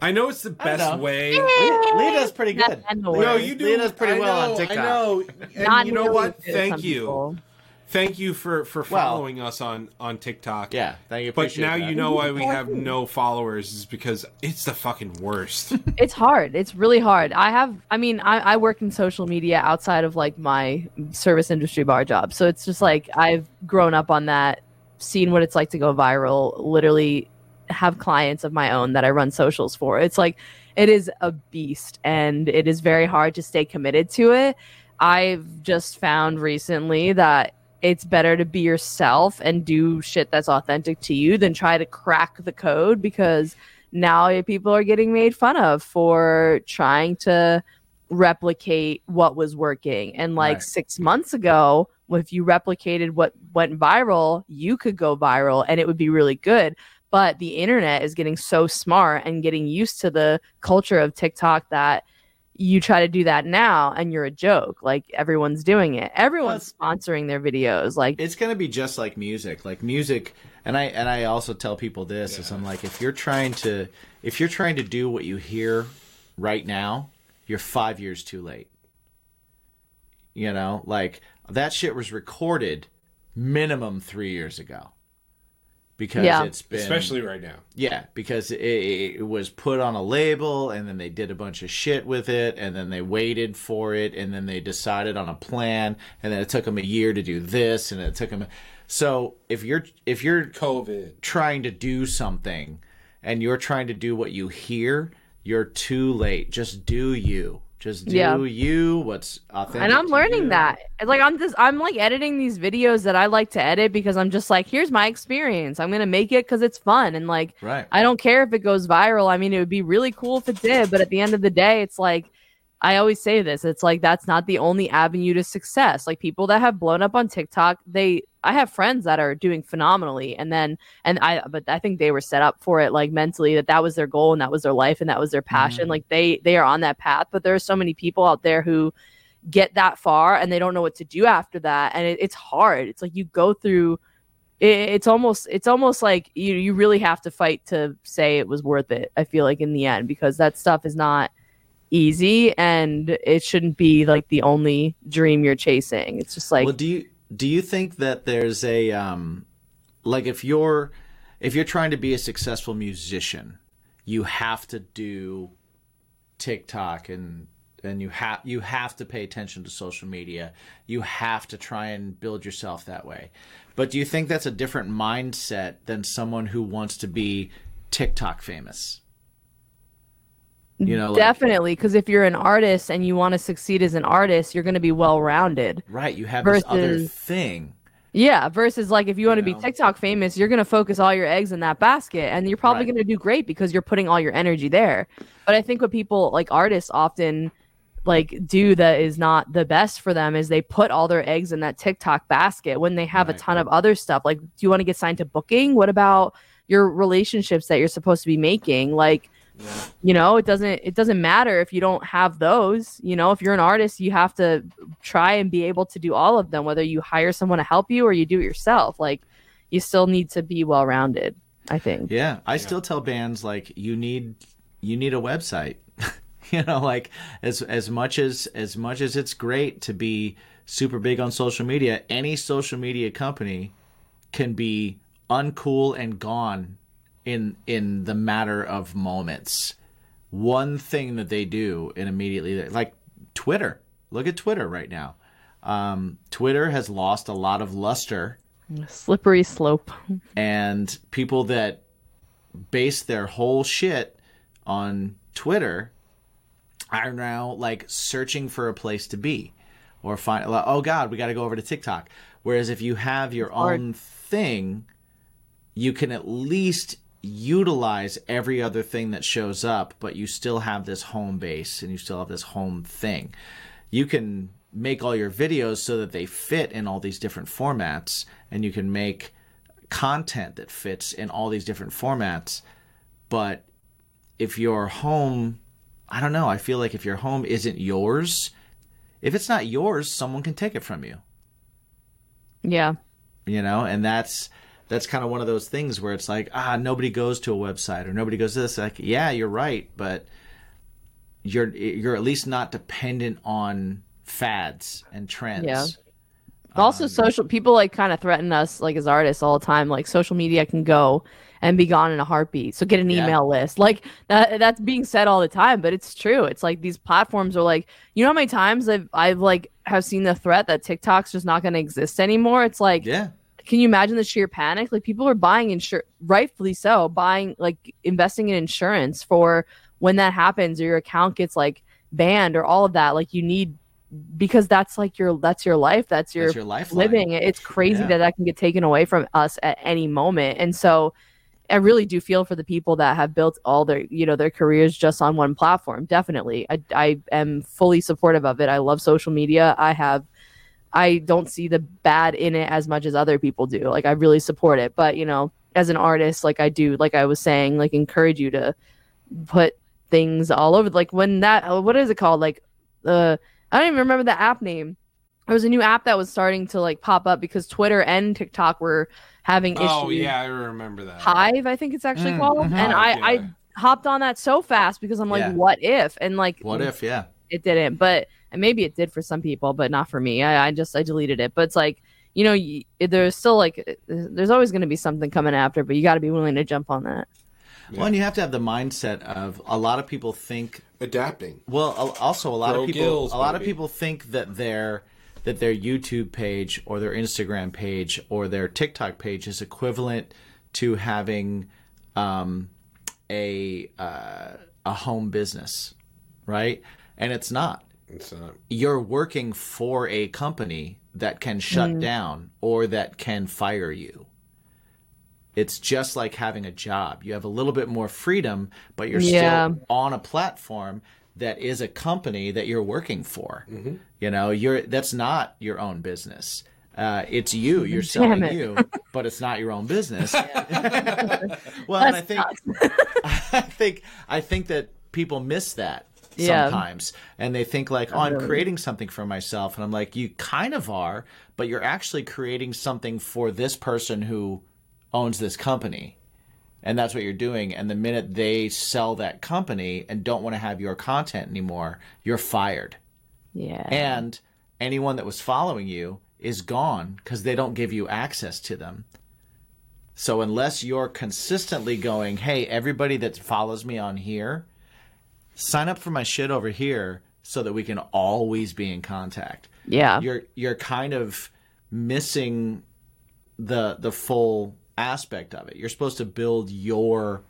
I know it's the best way Lee does pretty good. No, you do. Lee does pretty I well on TikTok. I know. And you know nearly what? as good as Thank you. people. Thank you for for Well- following us on on TikTok. Yeah, thank you. But now that. you know why we have no followers is because it's the fucking worst. It's hard. It's really hard. I have. I mean, I, I work in social media outside of like my service industry bar job, so it's just like I've grown up on that, seen what it's like to go viral. Literally, have clients of my own that I run socials for. It's like it is a beast, and it is very hard to stay committed to it. I've just found recently that it's better to be yourself and do shit that's authentic to you than try to crack the code because now people are getting made fun of for trying to replicate what was working. And like Right. six months ago, if you replicated what went viral, you could go viral and it would be really good. But the internet is getting so smart and getting used to the culture of TikTok that you try to do that now and you're a joke. Like everyone's doing it. Everyone's sponsoring their videos. Like it's gonna be just like music like music and i and i also tell people this is i'm like if you're trying to if you're trying to do what you hear right now you're five years too late you know like that shit was recorded minimum three years ago because Yeah. it's been Especially right now. yeah, because it, it was put on a label and then they did a bunch of shit with it and then they waited for it and then they decided on a plan and then it took them a year to do this and it took them So, if you're if you're COVID. trying to do something and you're trying to do what you hear, you're too late. Just do you. Just do Yeah. you what's authentic. and I'm learning you. that. Like I'm just I'm like editing these videos that I like to edit because I'm just like, here's my experience. I'm gonna make it because it's fun and like Right. I don't care if it goes viral. I mean, it would be really cool if it did, but at the end of the day, it's like I always say this. It's like that's not the only avenue to success. Like people that have blown up on TikTok, they I have friends that are doing phenomenally and then and I but I think they were set up for it like mentally that that was their goal and that was their life and that was their passion. Mhm. Like they they are on that path, but there are so many people out there who get that far and they don't know what to do after that and it, it's hard. It's like you go through it, it's almost it's almost like you you really have to fight to say it was worth it. I feel like in the end because that stuff is not easy and it shouldn't be like the only dream you're chasing. It's just like well, do you do you think that there's a um, like if you're if you're trying to be a successful musician, you have to do TikTok and and you have you have to pay attention to social media. You have to try and build yourself that way. But do you think that's a different mindset than someone who wants to be TikTok famous? You know, like- definitely because if you're an artist and you want to succeed as an artist, you're going to be well rounded. right? You have this other thing. Yeah, versus like if you want to be know? TikTok famous, you're going to focus all your eggs in that basket and you're probably Right. going to do great because you're putting all your energy there. But I think what people like artists often like do that is not the best for them is they put all their eggs in that TikTok basket when they have Right. a ton of other stuff. Like do you want to get signed to booking? What about your relationships that you're supposed to be making? Like you know it doesn't it doesn't matter if you don't have those you know if you're an artist you have to try and be able to do all of them whether you hire someone to help you or you do it yourself like you still need to be well rounded i think Yeah, I still tell bands like you need you need a website. you know, like as as much as as much as it's great to be super big on social media, any social media company can be uncool and gone in in the matter of moments. One thing that they do and immediately like Twitter. Look at Twitter right now. Um, Twitter has lost a lot of luster slippery slope and people that base their whole shit on Twitter are now like searching for a place to be or find like, oh god we got to go over to TikTok whereas if you have your own thing you can at least utilize every other thing that shows up but you still have this home base and you still have this home thing. You can make all your videos so that they fit in all these different formats and you can make content that fits in all these different formats but if your home i don't know i feel like if your home isn't yours if it's not yours someone can take it from you. Yeah. You know and that's that's kind of one of those things where it's like ah nobody goes to a website or nobody goes to this. Like yeah you're right but you're you're at least not dependent on fads and trends. Yeah. also social people like kind of threaten us like as artists all the time like social media can go and be gone in a heartbeat. So get an Yeah. email list. Like that that's being said all the time but it's true. It's like these platforms are like you know how many times i've i've like have seen the threat that tiktok's just not going to exist anymore? It's like yeah can you imagine the sheer panic? Like people are buying insur rightfully so buying like investing in insurance for when that happens or your account gets like banned or all of that. Like you need because that's like your that's your life that's your, that's your lifeline. living. It's crazy Yeah. that that can get taken away from us at any moment. And so i really do feel for the people that have built all their you know their careers just on one platform. Definitely. I, I am fully supportive of it. I love social media. I have i don't see the bad in it as much as other people do. Like i really support it. But you know as an artist like i do like i was saying like encourage you to put things all over like when that what is it called? Like uh i don't even remember the app name. There was a new app that was starting to like pop up because twitter and tiktok were having issues. Oh yeah, I remember that. hive i think it's actually Mm, called. mhm. and i yeah. i hopped on that so fast because i'm like Yeah. what if? And like what if yeah. it didn't. But and maybe it did for some people but not for me i, I just i deleted it but it's like you know y there's still like there's always going to be something coming after but you got to be willing to jump on that well and you have to have the mindset of a lot of people think Adapting. Well, also a lot Grow of people gills, a lot of people think that their that their YouTube page or their Instagram page or their TikTok page is equivalent to having um, a uh, a home business, right? And it's not. It's not. You're working for a company that can shut down or that can fire you. It's just like having a job. You have a little bit more freedom, but you're Yeah. still on a platform that is a company that you're working for. You know, you're that's not your own business. Uh, it's you. You're selling it. you, but it's not your own business. well, and I think I think I think that people miss that Yeah. sometimes, and they think like, "Oh, I'm creating something for myself," and I'm like, "You kind of are, but you're actually creating something for this person who owns this company." And that's what you're doing. And the minute they sell that company and don't want to have your content anymore, you're fired. yeah And anyone that was following you is gone because they don't give you access to them. So unless you're consistently going, hey, everybody that follows me on here, sign up for my shit over here so that we can always be in contact. yeah You're you're kind of missing the the full aspect of it. You're supposed to build your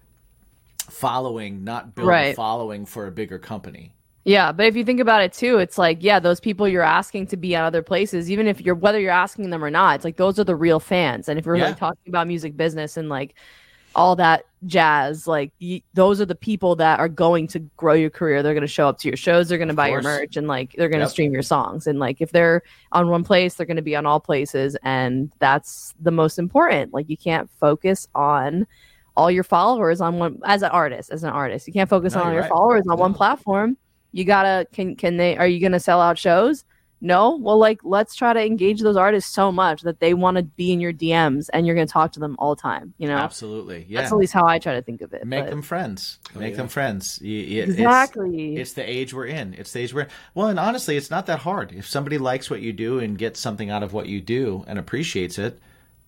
following, not build a Right. following for a bigger company. Yeah, but if you think about it too, it's like, yeah, those people you're asking to be at other places, even if you're whether you're asking them or not, it's like those are the real fans. And if we're Yeah. like talking about music business and like all that jazz, like y- those are the people that are going to grow your career. They're going to show up to your shows, they're going to buy your merch, and like they're going to Yep. stream your songs. And like if they're on one place, they're going to be on all places, and that's the most important. Like you can't focus on all your followers on one as an artist as an artist you can't focus No, on all your right. followers on one platform you gotta can can they are you gonna sell out shows no well like let's try to engage those artists so much that they want to be in your dms and you're gonna talk to them all the time you know Absolutely. Yeah. that's at least how i try to think of it Make but- them friends. Oh, Make yeah. them friends. You- you- it's- exactly It's the age we're in. It's the age we're in. Well, and honestly, it's not that hard. If somebody likes what you do and gets something out of what you do and appreciates it,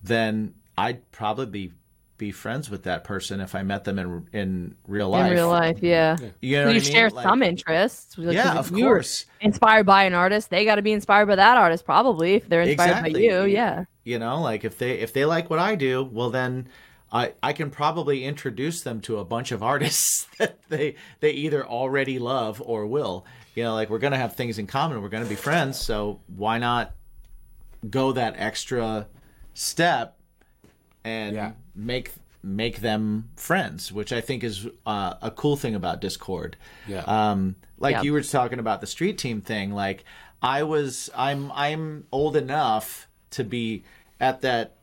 then I'd probably be be friends with that person if I met them in in real life. in real life yeah, You know you what I mean? share Like- some interests because Yeah, of course. inspired by an artist they got to be inspired by that artist probably if they're inspired Exactly. by you yeah You know, like if they if they like what I do, well then I I can probably introduce them to a bunch of artists that they they either already love or will. You know, like we're gonna have things in common. We're gonna be friends, so why not go that extra step and Yeah. Make make them friends, which I think is uh, a cool thing about Discord. Yeah. Um, like Yeah. you were talking about the street team thing. Like I was, I'm, I'm old enough to be at that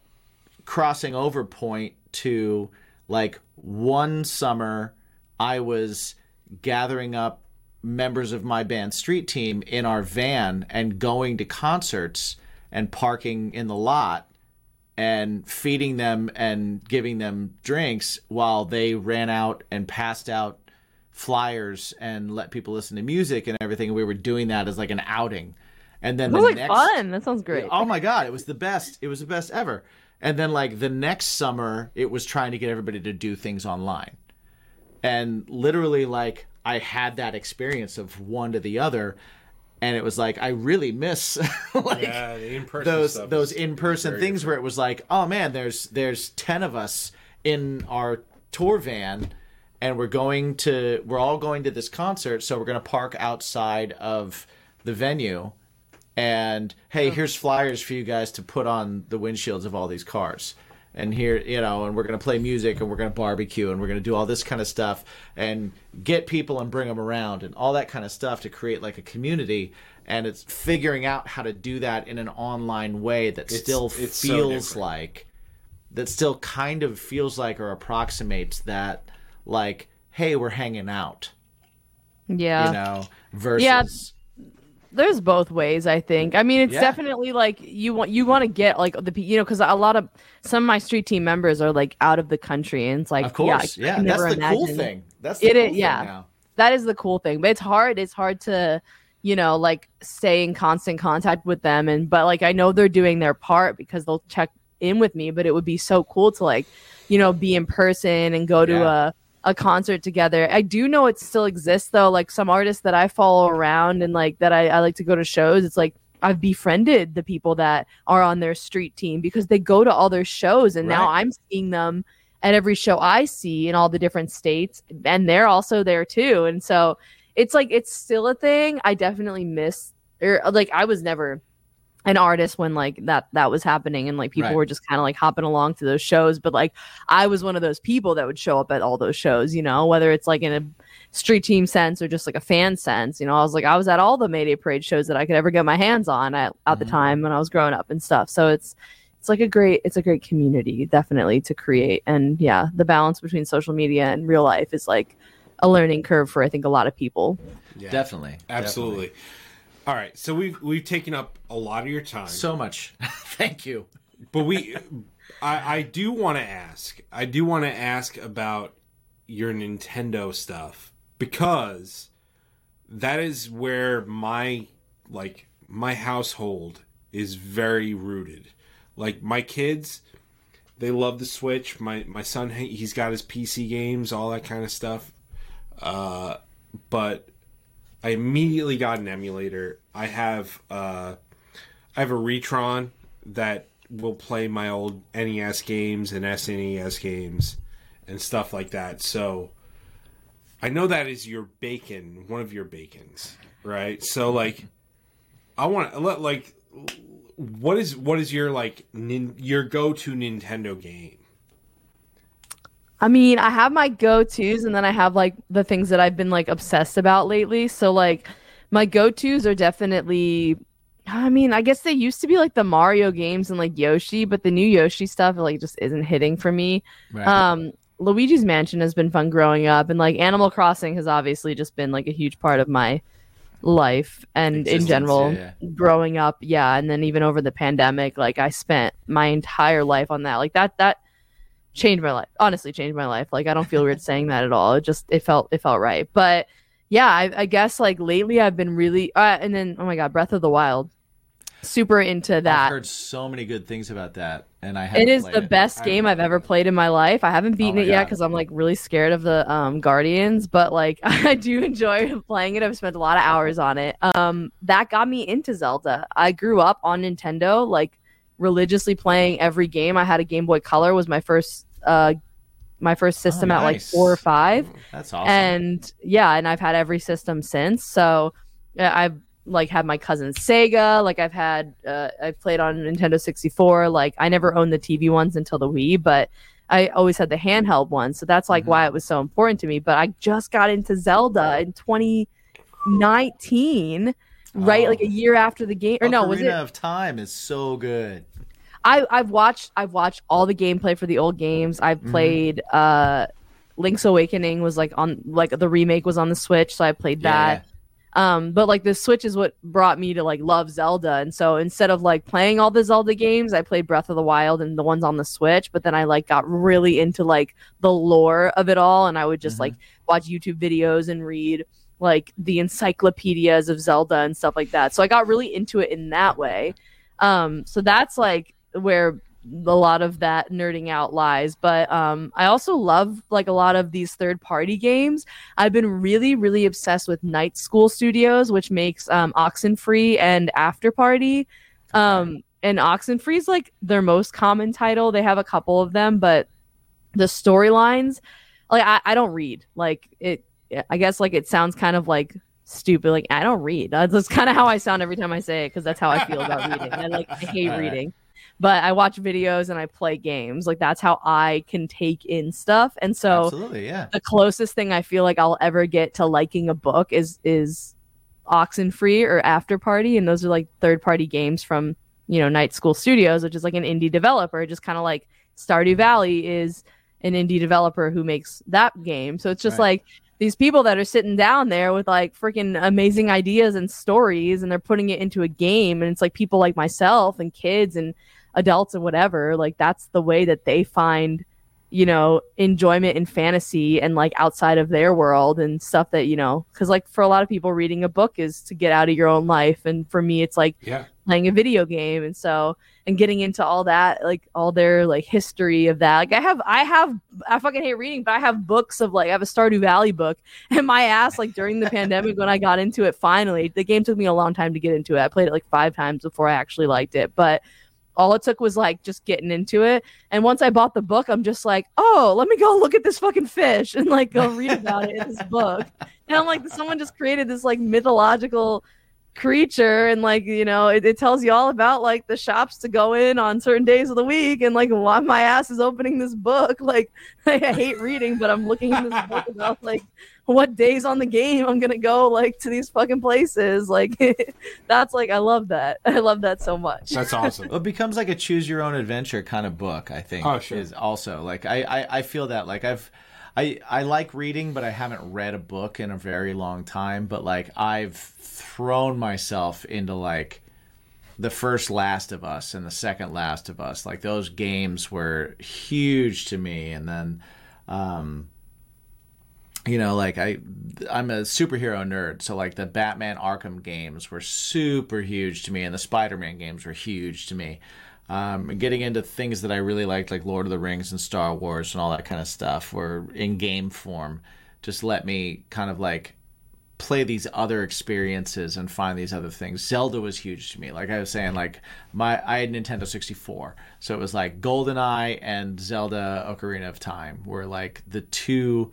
crossing over point to like one summer I was gathering up members of my band street team in our van and going to concerts and parking in the lot and feeding them and giving them drinks while they ran out and passed out flyers and let people listen to music and everything. We were doing that as like an outing. And then that the like next fun that sounds great Oh my god, it was the best. It was the best ever. And then like the next summer, it was trying to get everybody to do things online. And literally like I had that experience of one to the other and it was like I really miss like Yeah, those those in-person very things where it was like, "Oh man, there's there's 10 of us in our tour van and we're going to we're all going to this concert, so we're going to park outside of the venue. And hey, here's flyers for you guys to put on the windshields of all these cars. And here, you know, and we're going to play music and we're going to barbecue and we're going to do all this kind of stuff and get people and bring them around and all that kind of stuff to create like a community. And it's figuring out how to do that in an online way that It's- still it's feels different. like, that still kind of feels like or approximates that, like, hey, we're hanging out, yeah you know, versus. There's both ways i think i mean it's Yeah. definitely like you want you want to get like the you know because a lot of some of my street team members are like out of the country and it's like Of course, yeah, yeah, that's never the cool thing. That's the It cool is- thing yeah. now. that is the cool thing but it's hard it's hard to you know like stay in constant contact with them and but like i know they're doing their part because they'll check in with me but it would be so cool to like you know be in person and go to Yeah. a a concert together i do know it still exists though like some artists that i follow around and like that i, I like to go to shows it's like I've befriended the people that are on their street team because they go to all their shows and now I'm seeing them at every show I see in all the different states and they're also there too. And so it's like it's still a thing. I definitely miss or like I was never an artist when like that that was happening and like people Right. were just kind of like hopping along to those shows but like I was one of those people that would show up at all those shows, you know, whether it's like in a street team sense or just like a fan sense. You know, I was like I was at all the Mayday Parade shows that I could ever get my hands on at, at the Mhm. time when I was growing up and stuff. So it's it's like a great it's a great community definitely to create and yeah, the balance between social media and real life is like a learning curve for I think a lot of people. Yeah, Definitely, absolutely. All right, so we've we've taken up a lot of your time. So much. Thank you. but we, I, I do want to ask. I do want to ask about your Nintendo stuff because that is where my like my household is very rooted. Like my kids, they love the Switch. My my son, he- he's got his PC games, all that kind of stuff. Uh, but I immediately got an emulator. I have uh, I have a Retron that will play my old NES games and SNES games and stuff like that. So I know that is your bacon, one of your bacons, right? So like, I want to let like, what is what is your like nin, your go to Nintendo game? I mean, I have my go-tos and then I have like the things that I've been like obsessed about lately. So like my go-tos are definitely I mean, I guess they used to be like the Mario games and like Yoshi, but the new Yoshi stuff like just isn't hitting for me. Right. Um Luigi's Mansion has been fun growing up, and like Animal Crossing has obviously just been like a huge part of my life and in Existence, general yeah, growing up. Yeah, and then even over the pandemic, like I spent my entire life on that. Like that that changed my life. Honestly, changed my life. Like I don't feel weird saying that at all. It just it felt it felt right. But yeah, I, I guess like lately I've been really uh, and then oh my god, Breath of the Wild. Super into that. I've heard so many good things about that, and I It is the it. best game I've ever played in my life. I haven't beaten my it yet because I'm like really scared of the um, Guardians, but like I do enjoy playing it. I've spent a lot of hours on it. Um, that got me into Zelda. I grew up on Nintendo, like religiously playing every game. I had a Game Boy Color was my first uh, my first system at like four or five That's awesome. and yeah and i've had every system since so i've like had my cousin sega like i've had uh, i've played on nintendo 64 like i never owned the tv ones until the wii but i always had the handheld ones so that's like Mhm. why it was so important to me but i just got into zelda in 2019 right Oh. like a year after the game or no Ocarina was it of Time is so good. I I've watched I've watched all the gameplay for the old games. I've Mhm. played uh Link's Awakening was like on like the remake was on the Switch, so I played that. Um but like the Switch is what brought me to like love Zelda. And so instead of like playing all the Zelda games, I played Breath of the Wild and the ones on the Switch, but then I like got really into like the lore of it all and I would just Mhm. like watch YouTube videos and read like the encyclopedias of Zelda and stuff like that. So I got really into it in that way. Um, so that's like where a lot of that nerding out lies. But um, I also love like a lot of these third party games. I've been really, really obsessed with Night School Studios, which makes um, Oxenfree and Afterparty. Um, and Oxenfree is like their most common title. They have a couple of them, but the storylines, like I, I don't read. Like it, I guess like it sounds kind of like stupid. Like I don't read. That's, that's kind of how I sound every time I say it because that's how I feel about reading. I like I hate right. reading, but I watch videos and I play games. Like that's how I can take in stuff. And so Absolutely, yeah. the closest thing I feel like I'll ever get to liking a book is is Oxenfree or Afterparty, and those are like third party games from you know Night School Studios, which is like an indie developer, just kind of like Stardew Valley is an indie developer who makes that game. So it's just Right. like these people that are sitting down there with like freaking amazing ideas and stories, and they're putting it into a game, and it's like people like myself and kids and adults and whatever. Like that's the way that they find you know enjoyment in fantasy and like outside of their world and stuff that you know because like for a lot of people reading a book is to get out of your own life and for me it's like Yeah. Playing a video game and so and getting into all that like all their like history of that like i have i have i fucking hate reading but i have books of like i have a stardew valley book and my ass like during the pandemic when i got into it finally the game took me a long time to get into it i played it like five times before i actually liked it but all it took was like just getting into it and once I bought the book, I'm just like, oh, let me go look at this fucking fish and like go read about it in this book. And I'm like, someone just created this like mythological creature and like you know it, it tells you all about like the shops to go in on certain days of the week and like why my ass is opening this book like i hate reading but i'm looking in this book about like what days on the game i'm gonna go like to these fucking places like that's like i love that i love that so much That's awesome. It becomes like a choose your own adventure kind of book. I think. Oh, sure. Is also like I, I I feel that like I've. I, I like reading, but I haven't read a book in a very long time. But like I've thrown myself into like the first Last of Us and the second Last of Us. Like those games were huge to me. And then, um, you know, like I, I'm a superhero nerd, so like the Batman Arkham games were super huge to me, and the Spider-Man games were huge to me. Um, getting into things that I really liked, like Lord of the Rings and Star Wars and all that kind of stuff, were in game form. Just let me kind of like play these other experiences and find these other things. Zelda was huge to me. Like I was saying, like my I had Nintendo 64, so it was like GoldenEye and Zelda Ocarina of Time were like the two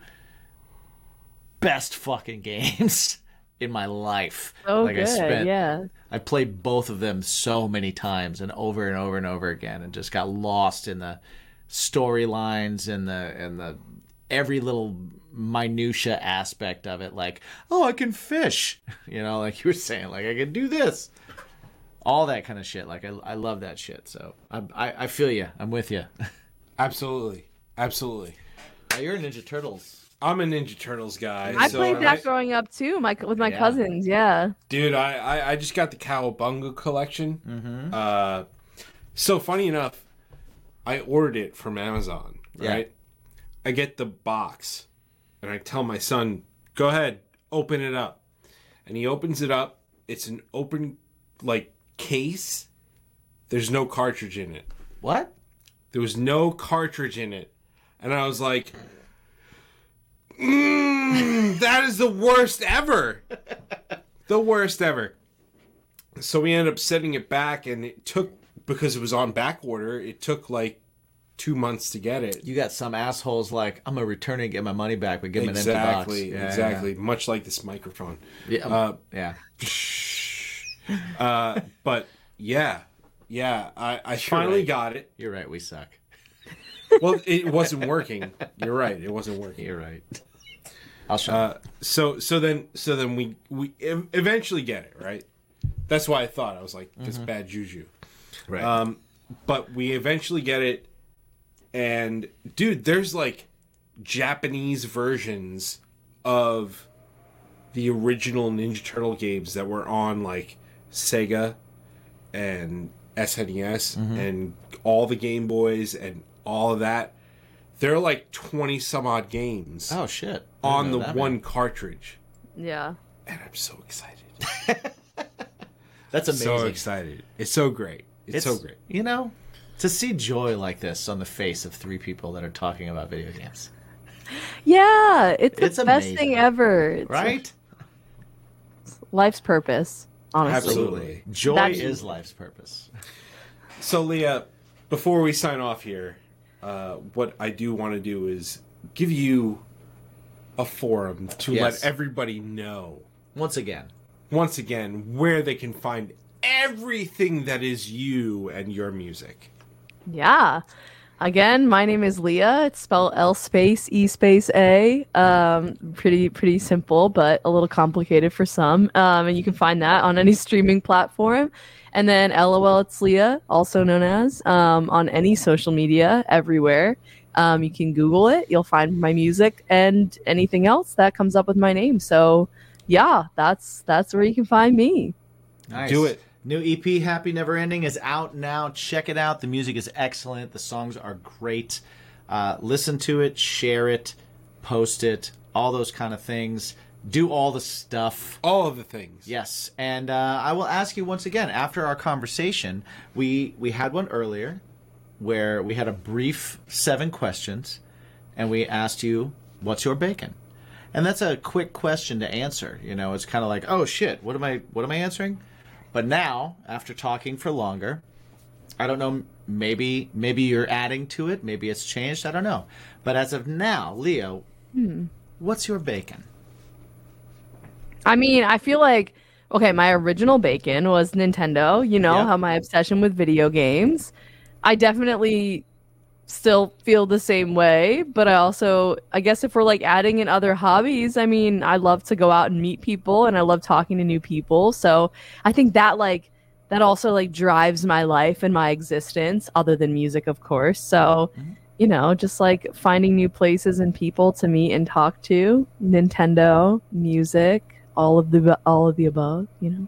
best fucking games in my life. Oh, like good I spent yeah I played both of them so many times and over and over and over again and just got lost in the storylines and the and the every little minutia aspect of it like oh I can fish you know like you were saying like I can do this all that kind of shit like I, I love that shit so I, I I feel you I'm with you Absolutely. Absolutely. Now you're a Ninja Turtles. I'm a Ninja Turtles guy. I so played I- that growing up too, my with my Yeah. cousins. Yeah. Dude, I, I, I just got the Cowabunga collection. Mm-hmm. Uh, so funny enough, I ordered it from Amazon. Yeah. Right, I get the box, and I tell my son, "Go ahead, open it up." And he opens it up. It's an open like case. There's no cartridge in it. What? There was no cartridge in it, and I was like, mm, "That is the worst ever, the worst ever." So we ended up setting it back, and it took because it was on back order. It took like two months to get it. You got some assholes like I'm gonna return it and get my money back, but give them exactly, an empty box. Yeah, exactly. Much like this microphone. Yeah. Uh, yeah. Uh, but yeah, yeah, I, I finally right. got it. You're right. We suck. Well, it wasn't working. You're right. It wasn't working. You're right. I'll show. Uh, so so then so then we we eventually get it right. That's why I thought I was like this bad juju. right. Um, but we eventually get it, and dude, there's like Japanese versions of the original Ninja Turtle games that were on like Sega and SNES and all the Game Boys and all of that. They're like twenty some odd games oh shit. On the one man. cartridge, Yeah. and I'm so excited. That's amazing. so excited. It's so great. It's, so great. You know, to see joy like this on the face of three people that are talking about video games, Yeah. It's the It's best thing ever. It's right? life's purpose. Honestly. Absolutely. Joy That's- is life's purpose. So, Leah, before we sign off here, uh, what I do want to do is give you a forum to Yes. let everybody know, Once again, once again, where they can find everything that is you and your music. Yeah. Again, my name is Leah. It's spelled L space E space A. Um, pretty pretty simple, but a little complicated for some. Um, and you can find that on any streaming platform. And then LOL it's Leah, also known as, um, on any social media everywhere. Um, you can Google it. You'll find my music and anything else that comes up with my name. So, yeah, that's that's where you can find me. nice. Do it. New EP, Happy Never Ending, is out now. Check it out. The music is excellent. The songs are great. Uh, listen to it, share it, post it, all those kind of things. Do all the stuff. All of the things. Yes, and uh, I will ask you once again after our conversation. We we had one earlier where we had a brief seven questions, and we asked you, "What's your bacon?" And that's a quick question to answer. You know, it's kind of like, "Oh shit, what am I what am I answering?" But now, after talking for longer, I don't know. Maybe maybe you're adding to it. Maybe it's changed. I don't know. But as of now, Leo, what's your bacon? I mean, I feel like okay, my original bacon was Nintendo, you know, Yeah. how my obsession with video games. I definitely still feel the same way, but I also I guess if we're like adding in other hobbies, I mean, I love to go out and meet people and I love talking to new people. So, I think that like that also like drives my life and my existence other than music, of course. So, mm-hmm. you know, just like finding new places and people to meet and talk to, Nintendo, music, all of the all of the above, you know.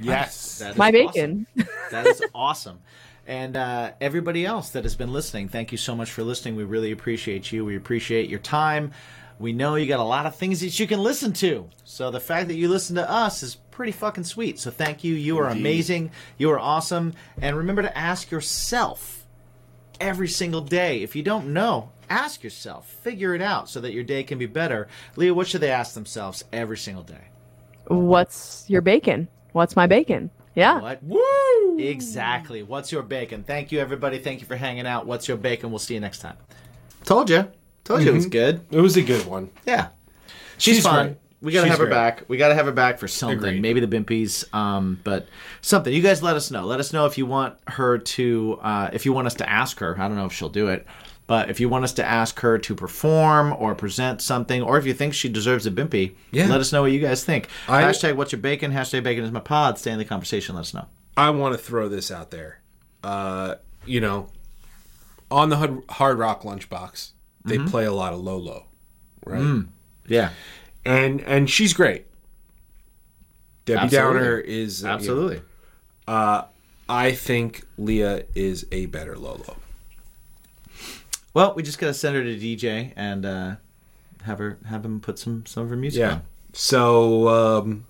Yes. That is My awesome. bacon. That is awesome. And uh, everybody else that has been listening, thank you so much for listening. We really appreciate you. We appreciate your time. We know you got a lot of things that you can listen to. So the fact that you listen to us is pretty fucking sweet. So thank you. You are Indeed. amazing. You are awesome. And remember to ask yourself every single day. If you don't know, ask yourself. Figure it out so that your day can be better. Leah, what should they ask themselves every single day? What's your bacon? What's my bacon? Yeah. What? Woo! Exactly. What's your bacon? Thank you, everybody. Thank you for hanging out. What's your bacon? We'll see you next time. Told you. Told you it was good. It was a good one. Yeah. She's, She's fun. great. We gotta She's have her great. back. We gotta have her back for something. Agreed. Maybe the Bimpies, um, but something. You guys let us know. Let us know if you want her to, uh, if you want us to ask her. I don't know if she'll do it, but if you want us to ask her to perform or present something, or if you think she deserves a Bimpy, Yeah. let us know what you guys think. I- Hashtag what's your bacon? Hashtag bacon is my pod. Stay in the conversation. Let us know. I want to throw this out there. Uh, you know, on the Hard- Rock Lunchbox, they Mm-hmm. play a lot of Lolo, right? Mm. Yeah, And and she's great. Debbie Absolutely. Downer is you know, absolutely. I think Leah is a better Lolo. Well, we just gotta send her to DJ and uh, have her have him put some some of her music Yeah. on. So um,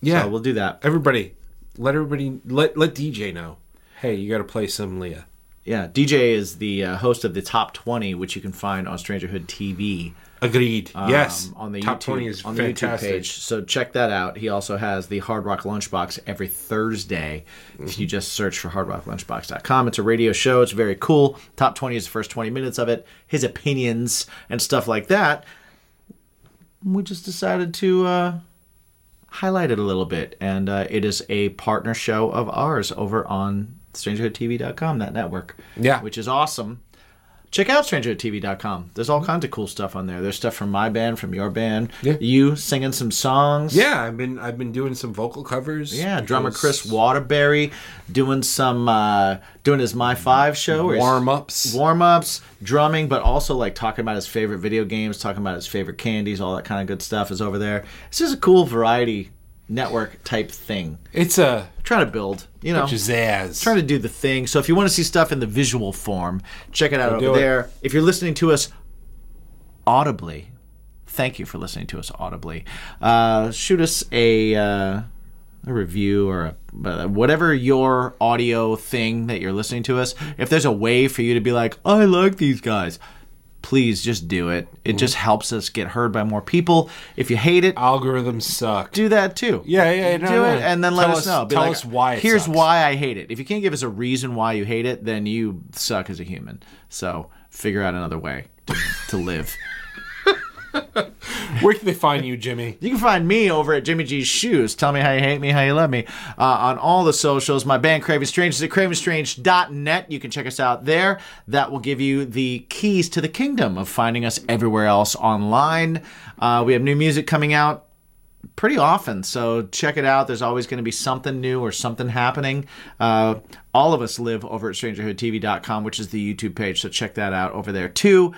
yeah, So we'll do that. everybody, let everybody let let DJ know. Hey, you got to play some Leah. Yeah, DJ is the uh, host of the Top 20, which you can find on Strangerhood TV. Agreed. um, yes, on the top YouTube, twenty is on the YouTube fantastic. page. So check that out. He also has the Hard Rock Lunchbox every Thursday. If Mm-hmm. you just search for hardrocklunchbox.com, it's a radio show. It's very cool. Top 20 is the first 20 minutes of it. His opinions and stuff like that. We just decided to uh, highlight it a little bit, and uh, it is a partner show of ours over on StrangerhoodTV.com, that network. Yeah. which is awesome check out strangertv.com there's all kinds of cool stuff on there there's stuff from my band from your band Yeah. you singing some songs Yeah, I've been I've been doing some vocal covers. yeah drummer chris waterbury doing some uh doing his my five show warm-ups. warm-ups drumming but also like talking about his favorite video games talking about his favorite candies all that kind of good stuff is over there it's just a cool variety network type thing It's a trying to build you know trying to do the thing. So if you want to see stuff in the visual form, check it out Go over do it. there. If you're listening to us audibly, thank you for listening to us audibly. Uh, shoot us a uh, a review or a, uh, whatever your audio thing that you're listening to us. If there's a way for you to be like, I like these guys. Please just do it. It Mm-hmm. just helps us get heard by more people. If you hate it, Algorithms suck. do that too. Yeah, yeah, no, do no. it, and then let us, us- know. Be tell like, us why it Here's sucks. why I hate it. If you can't give us a reason why you hate it, then you suck as a human. So figure out another way to, to live. Where can they find you, Jimmy? You can find me over at Jimmy G's Shoes. Tell me how you hate me, how you love me. Uh, on all the socials. My band Craven Strange is at cravenstrange.net. You can check us out there. That will give you the keys to the kingdom of finding us everywhere else online. Uh, we have new music coming out pretty often. So check it out. There's always going to be something new or something happening. Uh, all of us live over at strangerhoodtv.com, which is the YouTube page. So check that out over there too.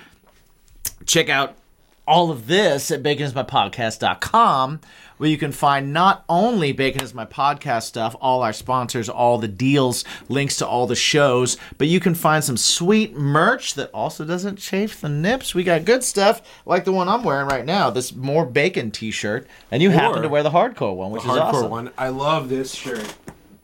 Check out all of this at baconismypodcast.com where you can find not only Bacon is My Podcast stuff, all our sponsors, all the deals, links to all the shows, but you can find some sweet merch that also doesn't chafe the nips. We got good stuff like the one I'm wearing right now, this More Bacon t shirt. And you happen to wear the hardcore one, which is Hardcore awesome. one. I love this shirt.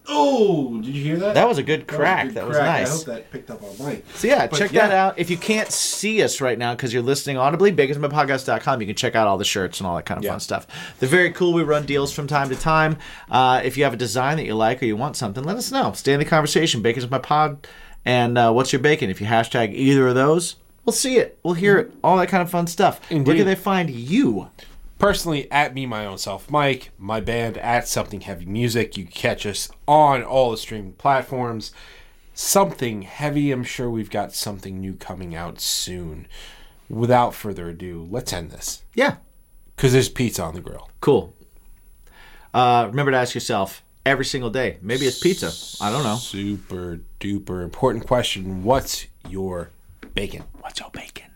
Oh, did you hear that? That was a good That was crack. That was nice. I hope that picked up on mic. So yeah, But check yeah. that out. If you can't see us right now because you're listening audibly, baconsmypodcast.com, you can check out all the shirts and all that kind of Yeah. fun stuff. They're very cool. We run deals from time to time. Uh, if you have a design that you like or you want something, let us know. Stay in the conversation. Bacon's my pod. And uh, what's your bacon? If you hashtag either of those, we'll see it. We'll hear it. All that kind of fun stuff. Where Indeed. can they find you? Personally, at me, my own self, Mike, my band at Something Heavy Music. You can catch us on all the streaming platforms. Something Heavy, I'm sure we've got something new coming out soon. Without further ado, let's end this. Yeah. Because there's pizza on the grill. Cool. Uh, remember to ask yourself every single day. Maybe it's pizza. I don't know. Super duper important question. What's your bacon? What's your bacon?